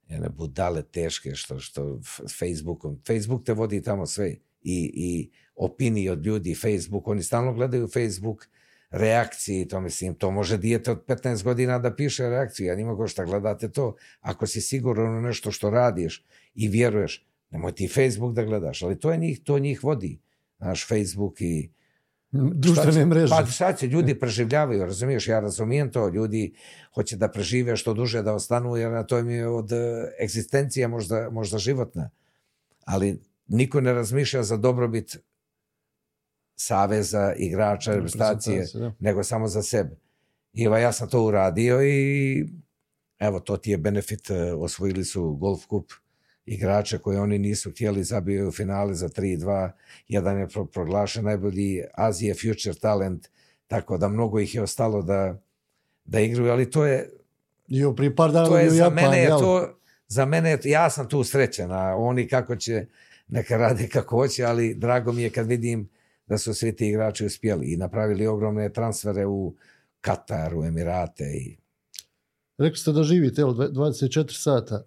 B: jedne budale teške što, što Facebookom, Facebook te vodi tamo sve i, i opinije od ljudi, Facebook, oni stalno gledaju Facebook, reakcije to mislim, to može dijete od 15 godina da piše reakciju, ja nima šta gledate to, ako si siguran u nešto što radiš i vjeruješ, nemoj ti Facebook da gledaš, ali to je njih, to njih vodi, naš Facebook i
A: društvene mreže.
B: Pa sad se ljudi preživljavaju, razumiješ, ja razumijem to, ljudi hoće da prežive što duže da ostanu, jer na to im je od e, egzistencija možda, možda životna. Ali niko ne razmišlja za dobrobit saveza, igrača, reprezentacije, nego samo za sebe. I evo, ja sam to uradio i evo, to ti je benefit, e, osvojili su golf kup igrače koje oni nisu htjeli zabio u finale za 3-2. Jedan je proglašen najbolji Azije Future Talent, tako da mnogo ih je ostalo da, da igraju, ali to je
A: jo, pri par dana
B: to je za Japan, mene je to za mene ja sam tu srećan, a oni kako će neka rade kako hoće, ali drago mi je kad vidim da su svi ti igrači uspjeli i napravili ogromne transfere u Kataru, Emirate i
A: Rekli ste da živite 24 sata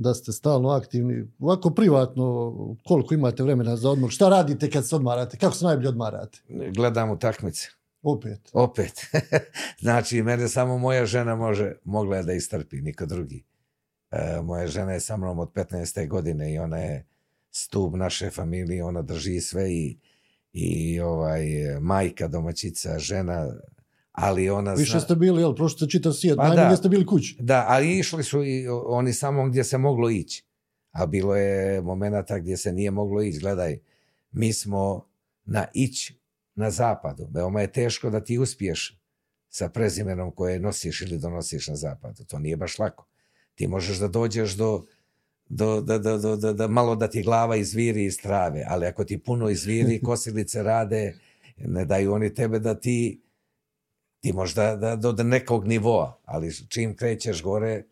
A: da ste stalno aktivni, ovako privatno, koliko imate vremena za odmor, šta radite kad se odmarate, kako se najbolje odmarate?
B: Gledam utakmice.
A: Opet?
B: Opet. *laughs* znači, mene samo moja žena može, mogla je da istrpi, niko drugi. E, moja žena je sa mnom od 15. godine i ona je stup naše familije, ona drži sve i, i ovaj, majka, domaćica, žena, ali ona
A: Više zna... ste bili, jel, prošlo se čitav svijet, pa najmanje ste bili kući.
B: Da, ali išli su i oni samo gdje se moglo ići. A bilo je momenata gdje se nije moglo ići. Gledaj, mi smo na ić na zapadu. Veoma je teško da ti uspiješ sa prezimenom koje nosiš ili donosiš na zapadu. To nije baš lako. Ti možeš da dođeš do, do, da, da, da, da, da malo da ti glava izviri iz trave, ali ako ti puno izviri, *laughs* kosilice rade, ne daju oni tebe da ti ti možda da, do, do nekog nivoa, ali čim krećeš gore,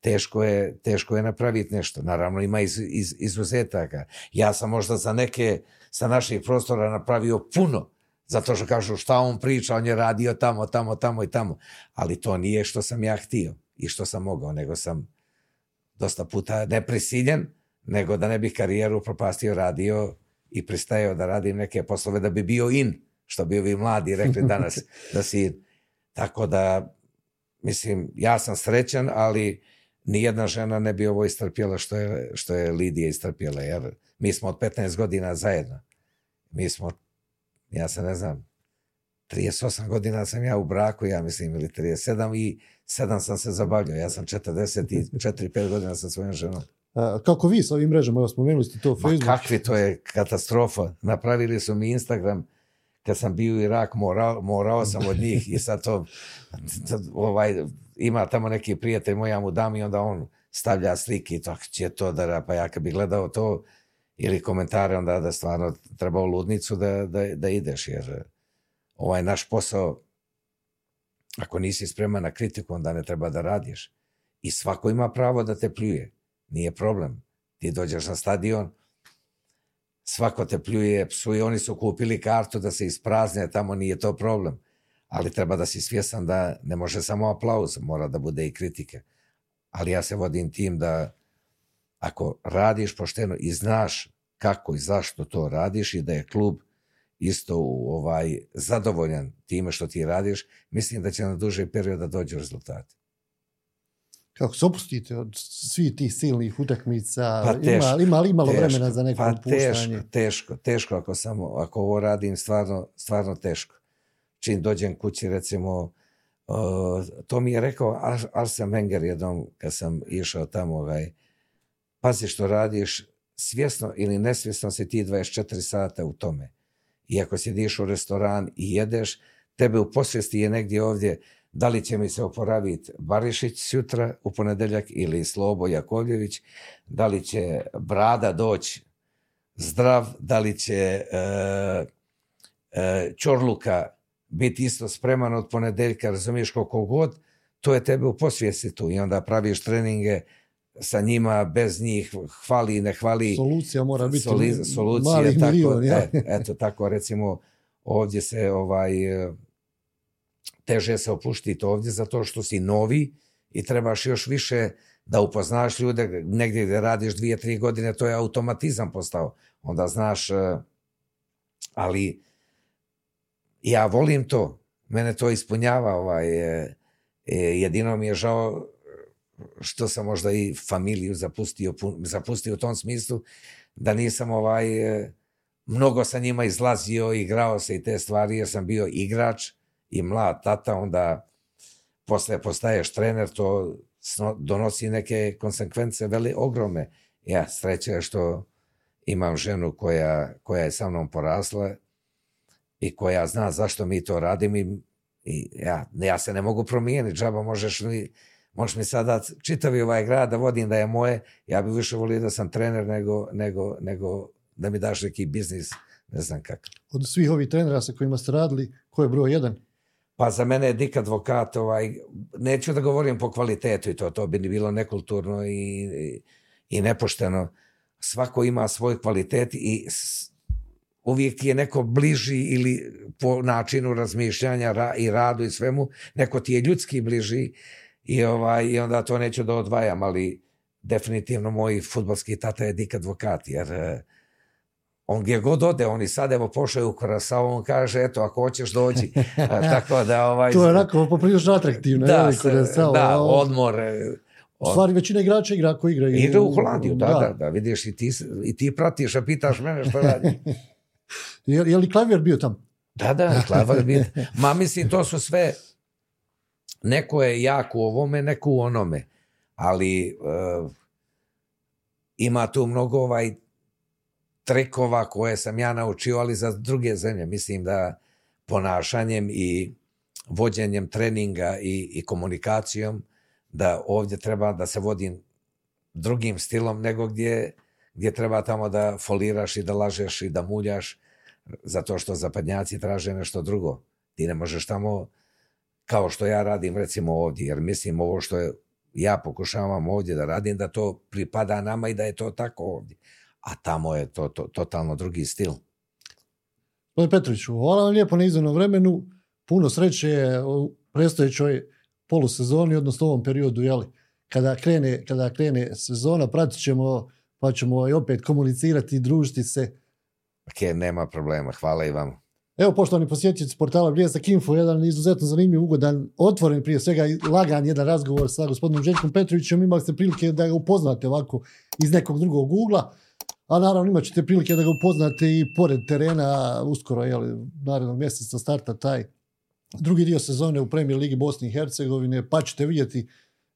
B: teško je, teško je napraviti nešto. Naravno ima iz, iz, izuzetaka. Ja sam možda za neke sa naših prostora napravio puno, zato što kažu šta on priča, on je radio tamo, tamo, tamo i tamo. Ali to nije što sam ja htio i što sam mogao, nego sam dosta puta neprisiljen, nego da ne bih karijeru propastio radio i pristajao da radim neke poslove da bi bio in što bi ovi mladi rekli danas, *laughs* da si, tako da, mislim, ja sam srećan, ali nijedna žena ne bi ovo istrpjela što je, što je Lidija istrpjela, jer mi smo od 15 godina zajedno. Mi smo, ja se ne znam, 38 godina sam ja u braku, ja mislim, ili 37 i 7 sam se zabavljao. Ja sam 44-5 godina sa svojom ženom.
A: A, kako vi sa ovim mrežama, spomenuli ste to Facebook.
B: Ma kakvi, to je katastrofa. Napravili su mi Instagram, kad sam bio u Irak, morao, morao sam od njih i sad to, ovaj, ima tamo neki prijatelj moj, ja mu dam i onda on stavlja slike i to će to da, pa ja kad bi gledao to ili komentare, onda da stvarno treba u ludnicu da, da, da ideš, jer ovaj naš posao, ako nisi spreman na kritiku, onda ne treba da radiš. I svako ima pravo da te pljuje. Nije problem. Ti dođeš na stadion, svako te pljuje, psuje, oni su kupili kartu da se isprazne, tamo nije to problem. Ali treba da si svjesan da ne može samo aplauz, mora da bude i kritike. Ali ja se vodim tim da ako radiš pošteno i znaš kako i zašto to radiš i da je klub isto ovaj, zadovoljan time što ti radiš, mislim da će na duže period da dođu rezultati.
A: Kako se opustite od svih tih silnih utakmica? Pa teško, ima, ima li imalo teško, vremena za neko pa
B: opuštanje? Teško, teško, teško ako, samo, ako ovo radim, stvarno, stvarno teško. Čim dođem kući, recimo, uh, to mi je rekao Arsene Wenger jednom kad sam išao tamo, ovaj, pazi što radiš, svjesno ili nesvjesno si ti 24 sata u tome i ako sjediš u restoran i jedeš, tebe u posvijesti je negdje ovdje da li će mi se oporaviti Barišić sutra u ponedeljak ili Slobo Jakovljević, da li će Brada doći zdrav, da li će e, e, Čorluka biti isto spreman od ponedeljka, razumiješ koliko god, to je tebe u posvijesti tu i onda praviš treninge sa njima, bez njih, hvali, ne hvali.
A: Solucija mora biti soli, solucija, malih tako, milion, ja?
B: e, eto, tako recimo ovdje se ovaj teže se opuštiti ovdje zato što si novi i trebaš još više da upoznaš ljude negdje gdje radiš dvije, tri godine, to je automatizam postao. Onda znaš, e, ali ja volim to, mene to ispunjava, ovaj, e, jedino mi je žao što sam možda i familiju zapustio, zapustio u tom smislu, da nisam ovaj, e, mnogo sa njima izlazio, igrao se i te stvari, jer sam bio igrač i mlad tata, onda posle postaješ trener, to donosi neke konsekvence veli ogromne. Ja sreće je što imam ženu koja, koja je sa mnom porasla i koja zna zašto mi to radimo i, i ja, ja se ne mogu promijeniti, džaba možeš li možeš mi sada čitavi ovaj grad da vodim da je moje, ja bih više volio da sam trener nego, nego, nego da mi daš neki biznis, ne znam kakav.
A: Od svih ovih trenera sa kojima ste radili, ko je broj jedan?
B: Pa za mene je Dik advokat, ovaj, neću da govorim po kvalitetu i to, to bi bilo nekulturno i, i, i nepošteno. Svako ima svoj kvalitet i s, uvijek je neko bliži ili po načinu razmišljanja ra, i radu i svemu, neko ti je ljudski bliži I, ovaj, I onda to neću da odvajam, ali definitivno moj futbalski tata je dik advokat, jer on gdje god ode, on i sad evo pošao u Korasao, on kaže, eto, ako hoćeš doći. Tako da, ovaj...
A: to je onako poprilično atraktivno.
B: Da, je, Korasao, da, odmor.
A: Eh, od... U stvari većina igrača igra ako igra.
B: Igra u Holandiju, da, da, da, da, vidiš i ti, i ti pratiš, a pitaš mene što radi. *laughs*
A: je, je li klavir bio tamo?
B: Da, da, *laughs* klavir bio. Ma mislim, to su sve neko je jak u ovome, neko u onome, ali uh, ima tu mnogo ovaj trekova koje sam ja naučio, ali za druge zemlje. Mislim da ponašanjem i vođenjem treninga i, i komunikacijom da ovdje treba da se vodim drugim stilom nego gdje, gdje treba tamo da foliraš i da lažeš i da muljaš zato što zapadnjaci traže nešto drugo. Ti ne možeš tamo kao što ja radim recimo ovdje, jer mislim ovo što je, ja pokušavam ovdje da radim, da to pripada nama i da je to tako ovdje. A tamo je to, to totalno drugi stil.
A: Gospodin Petroviću, hvala vam lijepo na izvornom vremenu. Puno sreće u predstojećoj polusezoni, odnosno ovom periodu, jeli, kada krene, kada krene sezona, pratit ćemo, pa ćemo i opet komunicirati i družiti se.
B: Ok, nema problema. Hvala i vam.
A: Evo, poštovani posjetitelji portala Bljesak Info, jedan izuzetno zanimljiv, ugodan, otvoren prije svega i lagan jedan razgovor sa gospodinom Željkom Petrovićem. Imali ste prilike da ga upoznate ovako iz nekog drugog ugla, a naravno imat ćete prilike da ga upoznate i pored terena, uskoro, jel, narednog mjeseca starta taj drugi dio sezone u Premier Ligi Bosne i Hercegovine, pa ćete vidjeti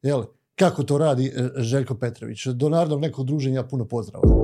A: jel, kako to radi e, Željko Petrović. Do narednog nekog druženja puno pozdrava.